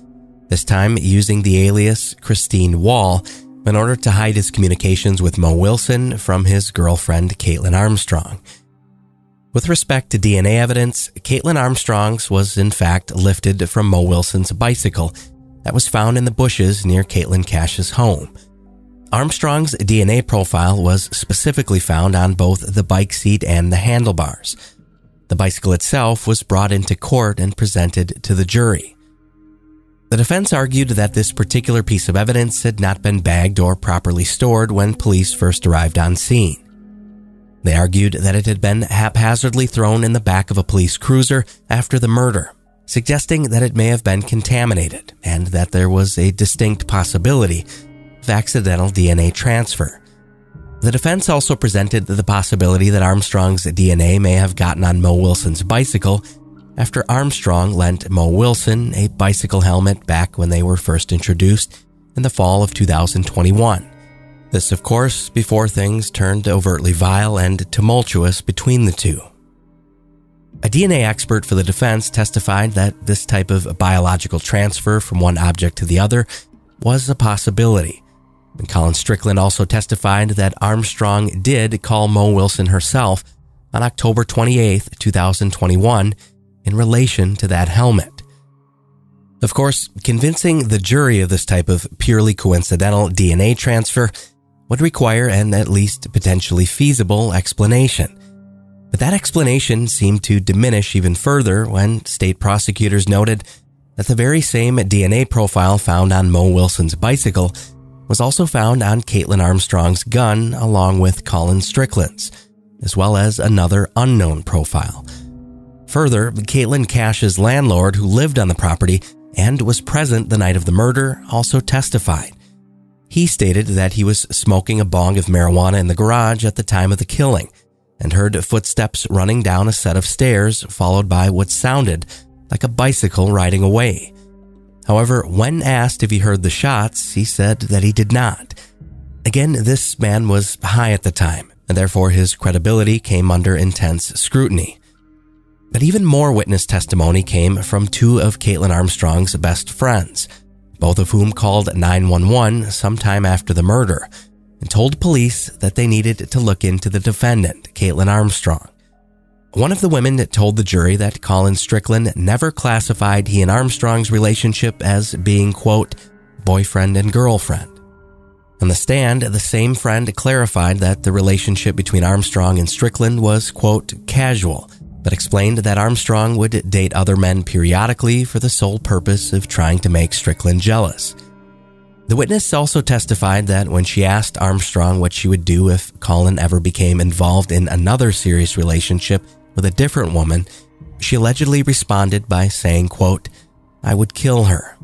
this time using the alias Christine Wall, in order to hide his communications with Mo Wilson from his girlfriend, Kaitlin Armstrong. With respect to DNA evidence, Kaitlin Armstrong's was in fact lifted from Mo Wilson's bicycle that was found in the bushes near Caitlin Cash's home. Armstrong's DNA profile was specifically found on both the bike seat and the handlebars. The bicycle itself was brought into court and presented to the jury. The defense argued that this particular piece of evidence had not been bagged or properly stored when police first arrived on scene. They argued that it had been haphazardly thrown in the back of a police cruiser after the murder, suggesting that it may have been contaminated and that there was a distinct possibility of accidental DNA transfer. The defense also presented the possibility that Armstrong's DNA may have gotten on Mo Wilson's bicycle after Armstrong lent Mo Wilson a bicycle helmet back when they were first introduced in the fall of 2021. This, of course, before things turned overtly vile and tumultuous between the two. A DNA expert for the defense testified that this type of biological transfer from one object to the other was a possibility, and Colin Strickland also testified that Armstrong did call Mo Wilson herself on October 28, 2021, in relation to that helmet. Of course, convincing the jury of this type of purely coincidental DNA transfer would require an at least potentially feasible explanation. But that explanation seemed to diminish even further when state prosecutors noted that the very same DNA profile found on Mo Wilson's bicycle was also found on Kaitlin Armstrong's gun along with Colin Strickland's, as well as another unknown profile. Further, Caitlin Cash's landlord, who lived on the property and was present the night of the murder, also testified. He stated that he was smoking a bong of marijuana in the garage at the time of the killing and heard footsteps running down a set of stairs, followed by what sounded like a bicycle riding away. However, when asked if he heard the shots, he said that he did not. Again, this man was high at the time, and therefore his credibility came under intense scrutiny. But even more witness testimony came from two of Kaitlin Armstrong's best friends, both of whom called 911 sometime after the murder and told police that they needed to look into the defendant, Kaitlin Armstrong. One of the women told the jury that Colin Strickland never classified he and Armstrong's relationship as being, quote, boyfriend and girlfriend. On the stand, the same friend clarified that the relationship between Armstrong and Strickland was, quote, casual, but explained that Armstrong would date other men periodically for the sole purpose of trying to make Strickland jealous. The witness also testified that when she asked Armstrong what she would do if Colin ever became involved in another serious relationship with a different woman, she allegedly responded by saying, quote, I would kill her.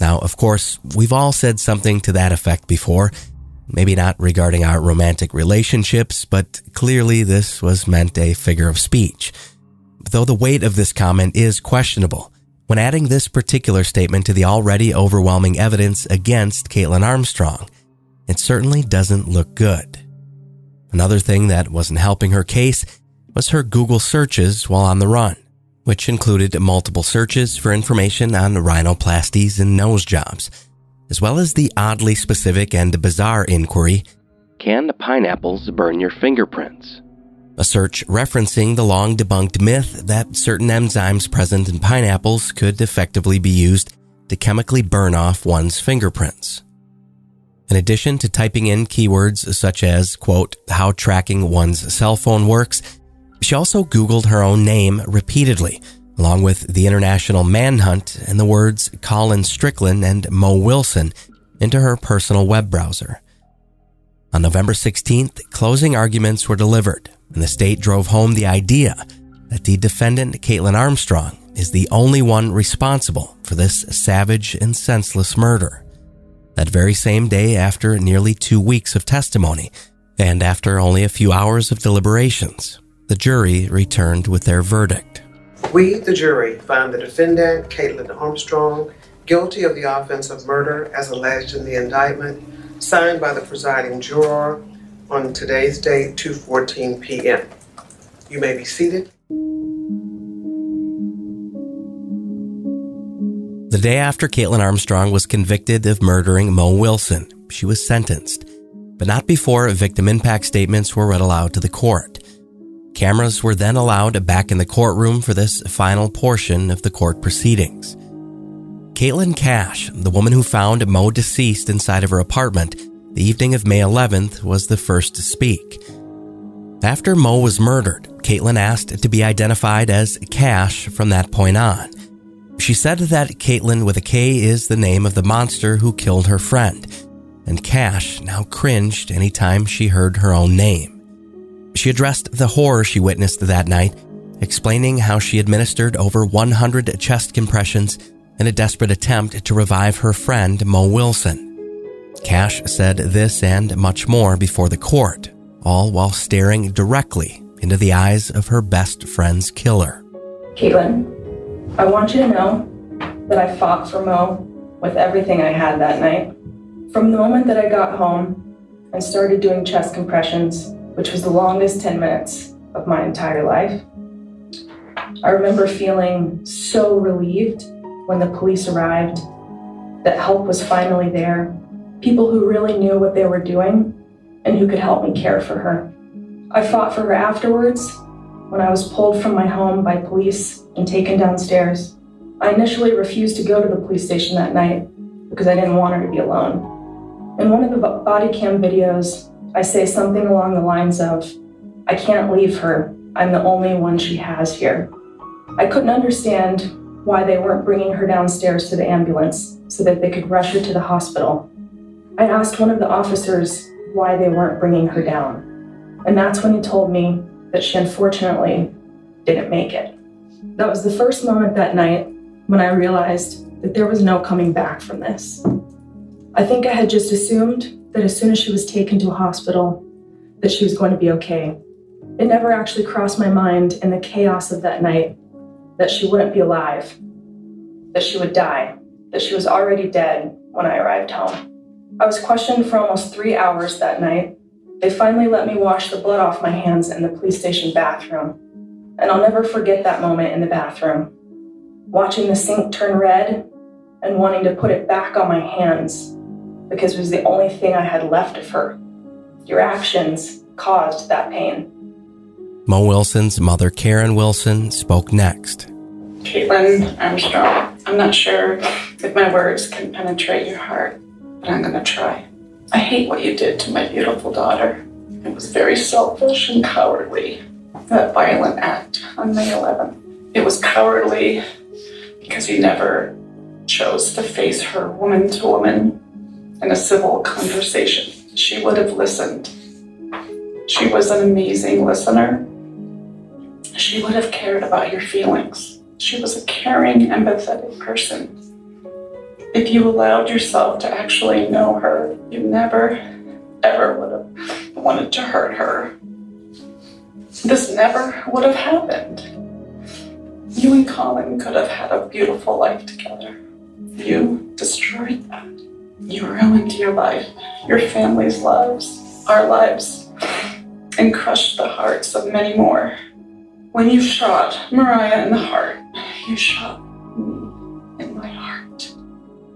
Now, of course, we've all said something to that effect before, maybe not regarding our romantic relationships, but clearly this was meant a figure of speech. Though the weight of this comment is questionable, when adding this particular statement to the already overwhelming evidence against Kaitlin Armstrong, it certainly doesn't look good. Another thing that wasn't helping her case was her Google searches while on the run, which included multiple searches for information on rhinoplasties and nose jobs, as well as the oddly specific and bizarre inquiry Can pineapples burn your fingerprints? A search referencing the long debunked myth that certain enzymes present in pineapples could effectively be used to chemically burn off one's fingerprints. In addition to typing in keywords such as, quote, how tracking one's cell phone works, she also Googled her own name repeatedly, along with the international manhunt and the words Colin Strickland and Mo Wilson into her personal web browser. On November 16th, closing arguments were delivered, and the state drove home the idea that the defendant, Kaitlin Armstrong, is the only one responsible for this savage and senseless murder. That very same day, after nearly two weeks of testimony, and after only a few hours of deliberations, the jury returned with their verdict. We, the jury, find the defendant, Kaitlin Armstrong, guilty of the offense of murder as alleged in the indictment, signed by the presiding juror on today's date, 2:14 p.m. You may be seated. The day after Kaitlin Armstrong was convicted of murdering Mo Wilson, she was sentenced, but not before victim impact statements were read aloud to the court. Cameras were then allowed back in the courtroom for this final portion of the court proceedings. Caitlin Cash, the woman who found Mo deceased inside of her apartment the evening of May 11th, was the first to speak. After Mo was murdered, Caitlin asked to be identified as Cash from that point on. She said that Kaitlin with a K is the name of the monster who killed her friend, and Cash now cringed anytime she heard her own name. She addressed the horror she witnessed that night, explaining how she administered over 100 chest compressions in a desperate attempt to revive her friend Mo Wilson. Cash said this and much more before the court, all while staring directly into the eyes of her best friend's killer. Kaitlin, I want you to know that I fought for Mo with everything I had that night. From the moment that I got home and started doing chest compressions, which was the longest 10 minutes of my entire life, I remember feeling so relieved when the police arrived that help was finally there people who really knew what they were doing and who could help me care for her. I fought for her afterwards when I was pulled from my home by police and taken downstairs. I initially refused to go to the police station that night because I didn't want her to be alone. In one of the body cam videos, I say something along the lines of, I can't leave her. I'm the only one she has here. I couldn't understand why they weren't bringing her downstairs to the ambulance so that they could rush her to the hospital. I asked one of the officers why they weren't bringing her down, and that's when he told me that she unfortunately didn't make it. That was the first moment that night when I realized that there was no coming back from this. I think I had just assumed that as soon as she was taken to a hospital, that she was going to be okay. It never actually crossed my mind in the chaos of that night that she wouldn't be alive, that she would die, that she was already dead when I arrived home. I was questioned for almost three hours that night. They finally let me wash the blood off my hands in the police station bathroom. And I'll never forget that moment in the bathroom. Watching the sink turn red and wanting to put it back on my hands because it was the only thing I had left of her. Your actions caused that pain. Mo Wilson's mother, Karen Wilson, spoke next. Kaitlin Armstrong, I'm not sure if my words can penetrate your heart I'm going to try. I hate what you did to my beautiful daughter. It was very selfish and cowardly, that violent act on May 11th. It was cowardly because you never chose to face her woman to woman in a civil conversation. She would have listened. She was an amazing listener. She would have cared about your feelings. She was a caring, empathetic person if you allowed yourself to actually know her, you never, ever would have wanted to hurt her. This never would have happened. You and Colin could have had a beautiful life together. You destroyed that. You ruined your life, your family's lives, our lives, and crushed the hearts of many more. When you shot Moriah in the heart, you shot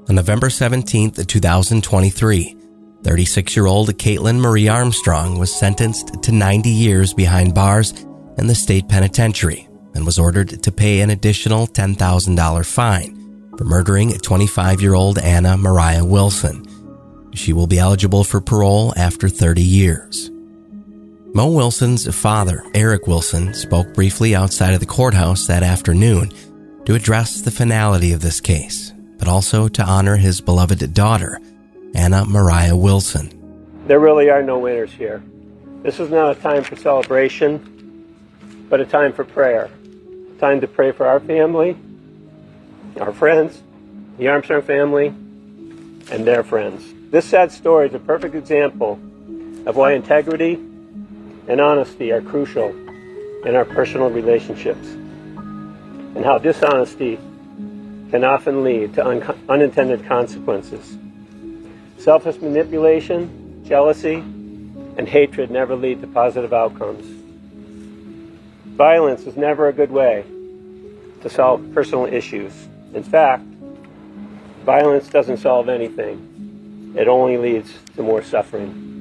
on November 17, 2023, 36 year old Kaitlin Marie Armstrong was sentenced to 90 years behind bars in the state penitentiary and was ordered to pay an additional $10,000 fine for murdering 25 year old Anna Moriah Wilson. She will be eligible for parole after 30 years. Mo Wilson's father, Eric Wilson, spoke briefly outside of the courthouse that afternoon to address the finality of this case but also to honor his beloved daughter, Anna Moriah Wilson. There really are no winners here. This is not a time for celebration, but a time for prayer. A time to pray for our family, our friends, the Armstrong family, and their friends. This sad story is a perfect example of why integrity and honesty are crucial in our personal relationships, and how dishonesty can often lead to un- unintended consequences. Selfish manipulation, jealousy, and hatred never lead to positive outcomes. Violence is never a good way to solve personal issues. In fact, violence doesn't solve anything. it only leads to more suffering.